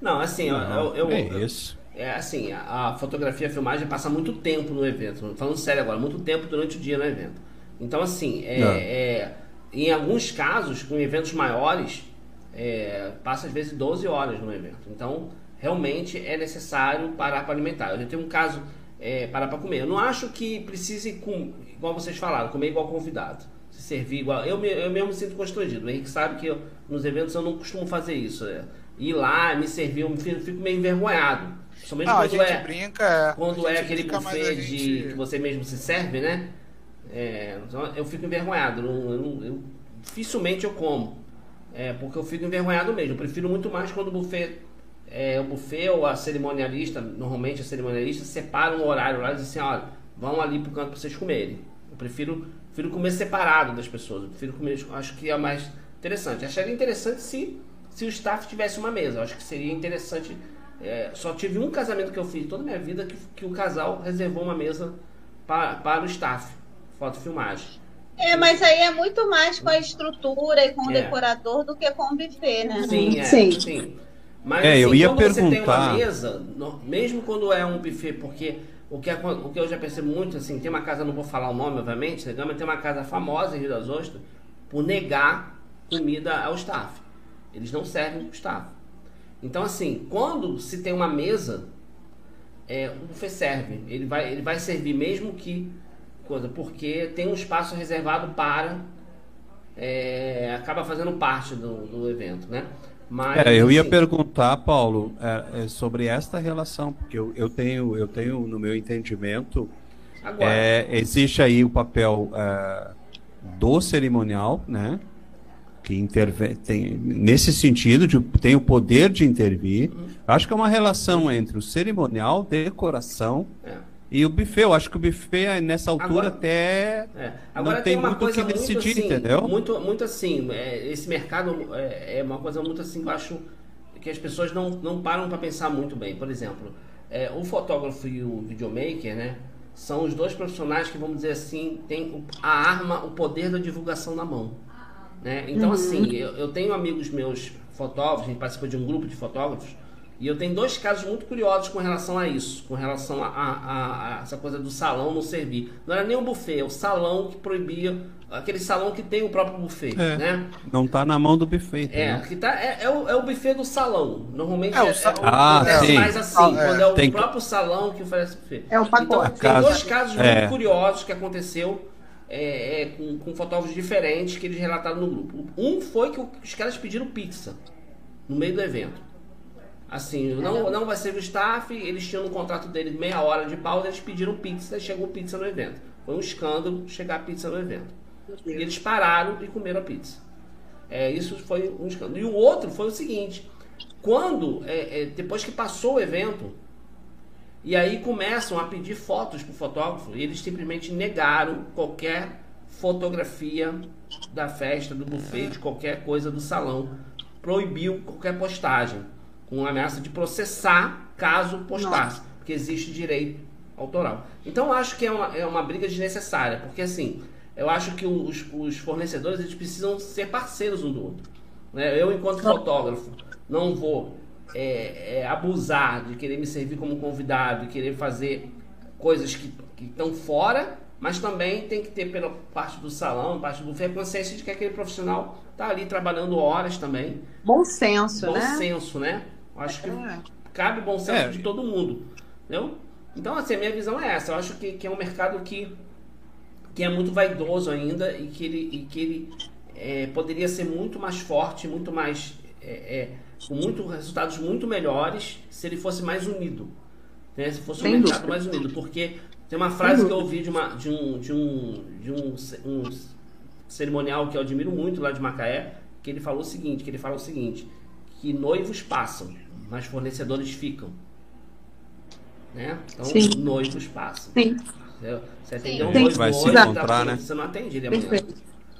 Não, assim, não, eu, eu, É isso. É assim, a, a, fotografia, a filmagem passa muito tempo no evento. Falando sério agora, muito tempo durante o dia no evento. Então, assim, é, é em alguns casos, com eventos maiores, é, passa às vezes 12 horas no evento. Então, realmente é necessário parar para alimentar. Eu já tenho um caso é, parar para comer. Eu não acho que precise, com, igual vocês falaram, comer igual convidado. Se servir igual. Eu, eu mesmo me sinto constrangido. O Henrique sabe que eu, nos eventos eu não costumo fazer isso. É ir lá, me servir, eu fico meio envergonhado. Somente não, quando é, brinca, é. quando é aquele brinca, buffet gente... de que você mesmo se serve, né? É, então eu fico envergonhado. Eu, eu, eu, dificilmente eu como. É, porque eu fico envergonhado mesmo. Eu prefiro muito mais quando o buffet, é, o buffet ou a cerimonialista, normalmente a cerimonialista, separa um horário lá e diz assim, olha, vão ali pro canto para vocês comerem. Eu prefiro, prefiro comer separado das pessoas. Eu prefiro comer, acho que é mais interessante. Acharia interessante se se o staff tivesse uma mesa. Eu acho que seria interessante. É, só tive um casamento que eu fiz toda a minha vida que, que o casal reservou uma mesa para, para o staff, foto filmagem. É, mas aí é muito mais com a estrutura e com o é. decorador do que com o buffet, né? Sim, é, sim. sim. Mas é, assim, eu ia quando perguntar... você tem uma mesa, mesmo quando é um buffet, porque o que, é, o que eu já percebo muito, assim, tem uma casa, não vou falar o nome, obviamente, mas tem uma casa famosa em Rio das Ostras por negar comida ao staff. Eles não servem o staff. Então, assim, quando se tem uma mesa, é, o buffet serve. Ele vai, ele vai servir mesmo que coisa, porque tem um espaço reservado para. É, acaba fazendo parte do, do evento, né? Mas, é, eu ia assim, perguntar, Paulo, é, é, sobre esta relação, porque eu, eu, tenho, eu tenho no meu entendimento, é, existe aí o papel do cerimonial, né? Que intervém, tem, nesse sentido, de, tem o poder de intervir. Uhum. Acho que é uma relação entre o cerimonial, decoração é. e o buffet. Eu acho que o buffet, nessa altura, Agora, até é. Agora não tem, tem muito o que decidir, assim, entendeu? Muito, muito assim, é, esse mercado é, é, uma coisa muito assim que eu acho que as pessoas não, não param para pensar muito bem. Por exemplo, é, o fotógrafo e o videomaker, né? São os dois profissionais que, vamos dizer assim, têm a arma, o poder da divulgação na mão. Né? Então, uhum. assim, eu, eu, tenho amigos meus fotógrafos, a gente participa de um grupo de fotógrafos, e eu tenho dois casos muito curiosos com relação a isso, com relação a, a, a essa coisa do salão não servir. Não era nem o buffet, é o salão que proibia, aquele salão que tem o próprio buffet, é, né? Não está na mão do buffet. É, né? que tá, é, é, o, é o buffet do salão. Normalmente é, o, é, é o, ah, sim. mais assim, quando é o tem... próprio salão que oferece o buffet. É o pacote. Então, tem dois casos muito curiosos que aconteceu é, é, com, com, fotógrafos diferentes que eles relataram no grupo. Um foi que os caras pediram pizza no meio do evento. Assim, não, não vai ser o staff, eles tinham no contrato deles meia hora de pausa, eles pediram pizza e chegou pizza no evento. Foi um escândalo chegar pizza no evento. E eles pararam e comeram a pizza. É, isso foi um escândalo. E o outro foi o seguinte: quando, é, é, depois que passou o evento, e aí começam a pedir fotos para o fotógrafo e eles simplesmente negaram qualquer fotografia da festa, do buffet, de qualquer coisa do salão. Proibiu qualquer postagem, com ameaça de processar caso postasse, Nossa. porque existe direito autoral. Então eu acho que é uma, é uma briga desnecessária, porque assim, eu acho que os, os fornecedores eles precisam ser parceiros um do outro. Né? Eu, enquanto fotógrafo, não vou é, é, abusar, de querer me servir como convidado, de querer fazer coisas que estão fora, mas também tem que ter pela parte do salão, parte do buffet, a consciência de que aquele profissional está ali trabalhando horas também. Bom senso, bom né? Bom senso, né? Acho que é. cabe bom senso é. de todo mundo, entendeu? Então, assim, a minha visão é essa. Eu acho que, que é um mercado que, que é muito vaidoso ainda e que ele, e que ele é, poderia ser muito mais forte, muito mais é, com muito, resultados muito melhores se ele fosse mais unido. Né? Se fosse um Sem mercado dúvida. mais unido. Porque tem uma frase que eu ouvi de, uma, de, um, de, um, de um, um cerimonial que eu admiro muito lá de Macaé, que ele falou o seguinte, que ele fala o seguinte, que noivos passam, mas fornecedores ficam. Né? Então, Sim. noivos passam. Sim. Você atende um noivo vai se encontrar, né? Você não atende ele amanhã.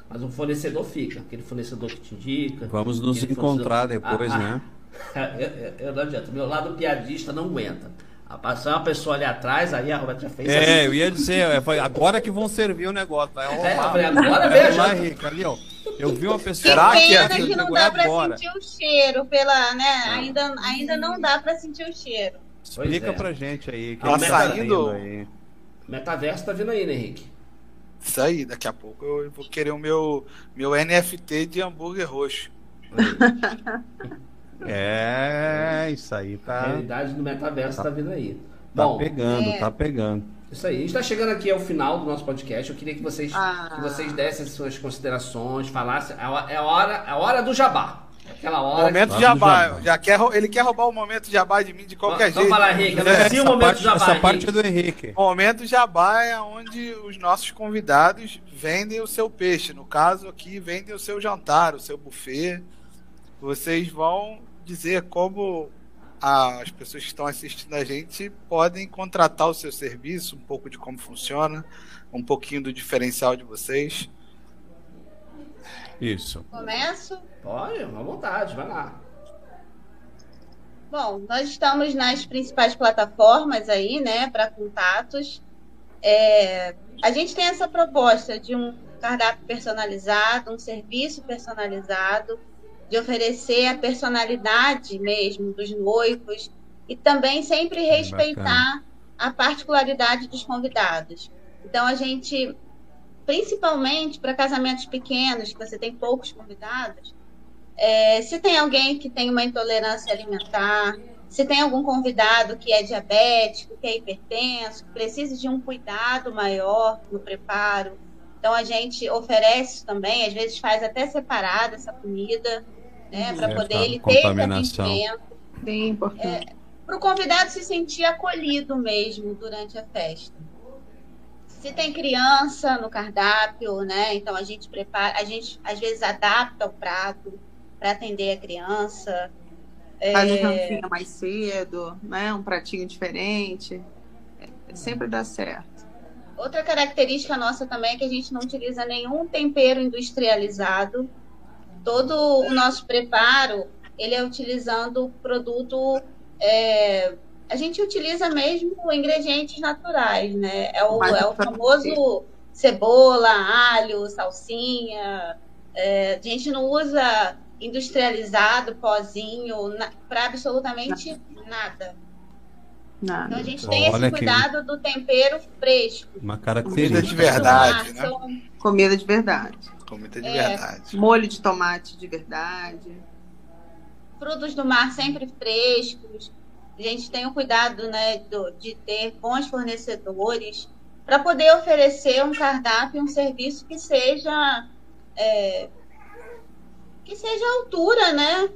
Mas um fornecedor fica, aquele fornecedor que te indica. Vamos nos encontrar depois, ah, né? <laughs> eu, eu, não adianta. Meu lado piadista não aguenta. Passar uma pessoa ali atrás, aí a Roberta já fez. É, assim. eu ia dizer, é, foi agora que vão servir o negócio. Vai é, falei, agora veja. Lá, Rica, ali, ó. Eu vi uma pessoa. Será que, é que não dá pra agora. sentir o cheiro pela, né? Ainda, ainda não dá pra sentir o cheiro. Explica é. pra gente aí. Que tá saindo. Aí. Metaverso tá vindo aí, né, Henrique? Isso aí, daqui a pouco eu vou querer o meu, meu NFT de hambúrguer roxo. <laughs> É, isso aí tá. A realidade do metaverso tá, tá vindo aí. Tá Bom, pegando, é... tá pegando. Isso aí. A gente está chegando aqui ao final do nosso podcast. Eu queria que vocês, ah. que vocês dessem as suas considerações, falassem. É a é hora, é a hora do jabá. Aquela hora. Momento que... jabá. jabá. Já quer, ele quer roubar o momento jabá de mim de qualquer então, jeito. Vamos falar, Henrique. É, o momento parte, jabá. Essa parte é do Henrique. O momento jabá é onde os nossos convidados vendem o seu peixe. No caso aqui, vendem o seu jantar, o seu buffet. Vocês vão dizer como as pessoas que estão assistindo a gente podem contratar o seu serviço, um pouco de como funciona, um pouquinho do diferencial de vocês. Isso. Começo? Pode, à vontade, vai lá. Bom, nós estamos nas principais plataformas aí, né, para contatos. É, a gente tem essa proposta de um cardápio personalizado, um serviço personalizado, de oferecer a personalidade mesmo dos noivos e também sempre respeitar Bacana. a particularidade dos convidados. Então a gente, principalmente para casamentos pequenos, que você tem poucos convidados, é, se tem alguém que tem uma intolerância alimentar, se tem algum convidado que é diabético, que é hipertenso, que precisa de um cuidado maior no preparo, então a gente oferece também, às vezes faz até separada essa comida né? Para poder ele ter atendimento. Bem importante. É, para o convidado se sentir acolhido mesmo durante a festa. Se tem criança no cardápio, né? Então a gente prepara, a gente às vezes adapta o prato para atender a criança. Faz é... um mais cedo, né? Um pratinho diferente. É, sempre dá certo. Outra característica nossa também é que a gente não utiliza nenhum tempero industrializado todo o nosso preparo ele é utilizando produto é, a gente utiliza mesmo ingredientes naturais, né? É o, é o famoso cebola, alho, salsinha. É, a gente não usa industrializado, pozinho, para absolutamente nada. Nada. Então a gente tem Olha esse cuidado que... do tempero fresco. Uma característica de verdade, né? Comida de verdade. Comida de é, verdade. Molho de tomate de verdade. Frutos do mar sempre frescos. A gente tem o cuidado né, do, de ter bons fornecedores para poder oferecer um cardápio, um serviço que seja é, que seja a altura, né,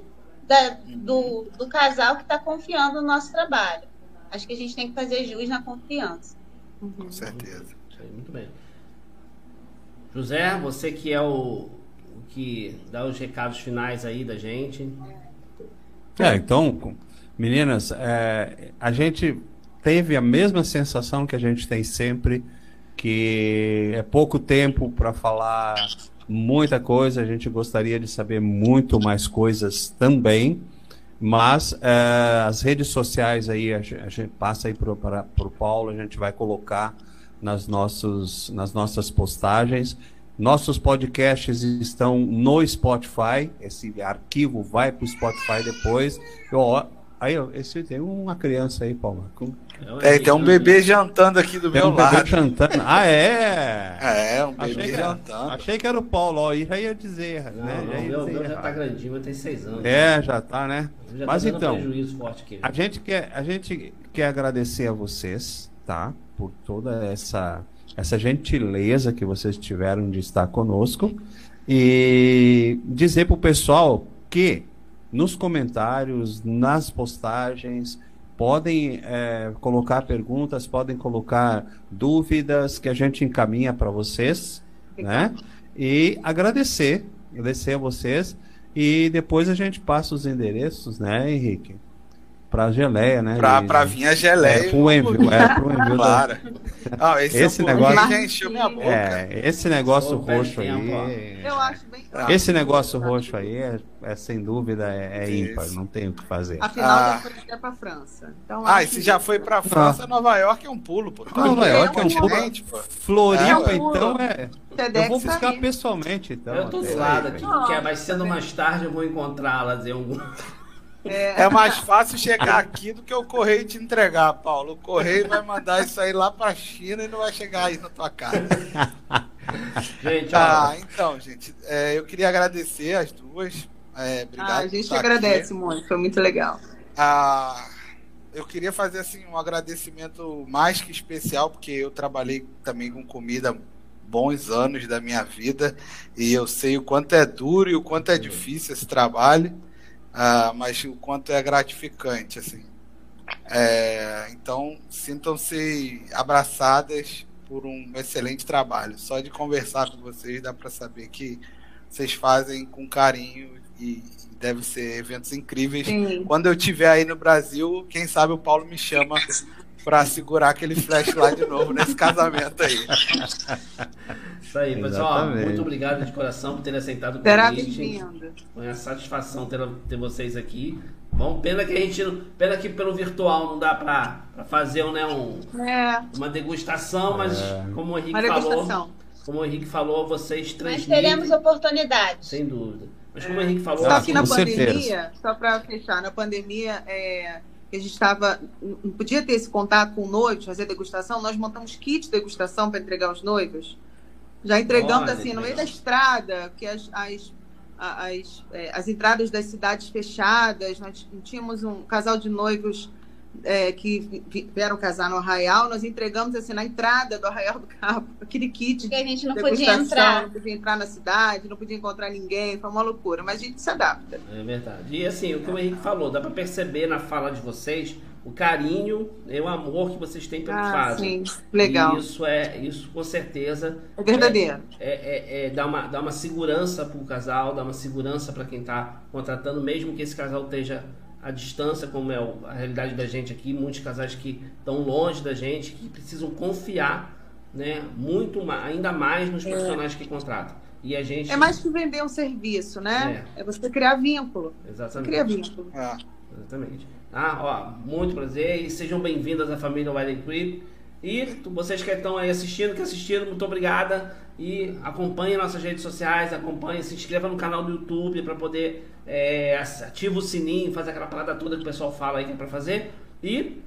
da, do, do casal que está confiando no nosso trabalho. Acho que a gente tem que fazer jus na confiança. Uhum. Com certeza. Muito bem. José, você que é o, o que dá os recados finais aí da gente. É, então, meninas, é, a gente teve a mesma sensação que a gente tem sempre, que é pouco tempo para falar muita coisa, a gente gostaria de saber muito mais coisas também, mas é, as redes sociais aí, a gente, passa aí para o Paulo, a gente vai colocar nas, nossos, nas nossas postagens. Nossos podcasts estão no Spotify. Esse arquivo vai para o Spotify depois. Eu, aí, esse, tem uma criança aí, Paulo. É, tem um bebê jantando aqui do tem meu um lado. Bebê jantando. Ah, é? <laughs> É, um bebê achei jantando. achei que era o Paulo, ó, e já ia dizer. Não, né? não, já meu, meu já tá grandinho, tem seis anos. É, né? já tá, né? Já mas tá então, forte a gente quer, a gente quer agradecer a vocês, tá? Por toda essa essa gentileza que vocês tiveram de estar conosco e dizer para o pessoal que nos comentários, nas postagens. Podem é, colocar perguntas, podem colocar dúvidas que a gente encaminha para vocês, né? E agradecer, agradecer a vocês. E depois a gente passa os endereços, né, Henrique? Pra geleia, né? Pra, pra vir a geleia. É, pro envio, é, pro envio claro. Da... Ah, esse, esse é negócio. Já encheu minha boca. É, esse negócio roxo aí. Eu acho bem. Esse negócio roxo aí é, é sem dúvida é, é ímpar, não tem o que fazer. Afinal, ah. foi até pra França. Então, ah, e se já foi pra França, ah. Nova York é um pulo, pô. Nova York é um pulo. Floripa, então é. Eu vou buscar pessoalmente, então. Eu tô zoado aqui, porque vai sendo mais tarde eu vou encontrá-la, dizer algum. É. é. mais fácil chegar aqui do que o correio te entregar, Paulo. O correio vai mandar isso aí lá pra China e não vai chegar aí na tua casa. <laughs> gente, ah, então, gente, é, eu queria agradecer as duas. É, obrigado. Ah, a gente agradece muito, foi muito legal. Ah, eu queria fazer assim um agradecimento mais que especial, porque eu trabalhei também com comida bons anos da minha vida e eu sei o quanto é duro e o quanto é difícil esse trabalho. Uh, mas o quanto é gratificante, assim. É, então, sintam-se abraçadas por um excelente trabalho. Só de conversar com vocês dá para saber que vocês fazem com carinho e, e deve ser eventos incríveis. Sim. Quando eu estiver aí no Brasil, quem sabe o Paulo me chama para segurar aquele flash lá de novo nesse casamento aí. Isso aí, pessoal. Muito obrigado de coração por terem aceitado o convite. Foi uma satisfação ter, ter vocês aqui. Bom, pena que a gente. Pena que pelo virtual não dá pra, pra fazer né, um, é. uma degustação, mas é. como o Henrique uma falou. Como o Henrique falou, vocês transmitem. Mas teremos oportunidade. Sem dúvida. Mas como o Henrique falou. Só que na pandemia, certeza. só para fechar, na pandemia, é, que a gente estava. Não podia ter esse contato com noivos, fazer degustação, nós montamos kit de degustação para entregar aos noivos. Já entregando Olha, assim, no meio da estrada, que as, as, as, é, as entradas das cidades fechadas, nós tínhamos um casal de noivos é, que vieram casar no Arraial, nós entregamos assim na entrada do Arraial do Cabo, <laughs> aquele kit. Que a gente não podia entrar. Não podia entrar na cidade, não podia encontrar ninguém, foi uma loucura, mas a gente se adapta. É verdade. E assim, o que o Henrique falou, dá para perceber na fala de vocês o carinho e o amor que vocês têm pelo ah, fazem. Sim, legal. E isso é, isso com certeza. É verdadeiro. É, é, é, é dá, uma, dá uma segurança para o casal, dá uma segurança para quem está contratando, mesmo que esse casal esteja à distância, como é a realidade da gente aqui, muitos casais que estão longe da gente, que precisam confiar, né, muito ainda mais nos é. profissionais que contratam. E a gente é mais que vender um serviço, né? É, é você criar vínculo. Exatamente. Criar vínculo. É. Exatamente. Ah, ó, muito prazer e sejam bem-vindas à família Wedding Trip. E vocês que estão aí assistindo, que assistiram, muito obrigada. E acompanhe nossas redes sociais, acompanhe, se inscreva no canal do YouTube para poder é, ativa o sininho, faz aquela parada toda que o pessoal fala aí que é pra fazer. E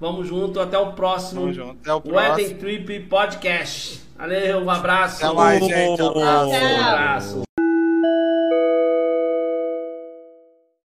vamos junto, até o próximo. Vamos junto, até o próximo. Wedding Trip Podcast. Valeu, um abraço. Até mais, gente. Um abraço. Um abraço.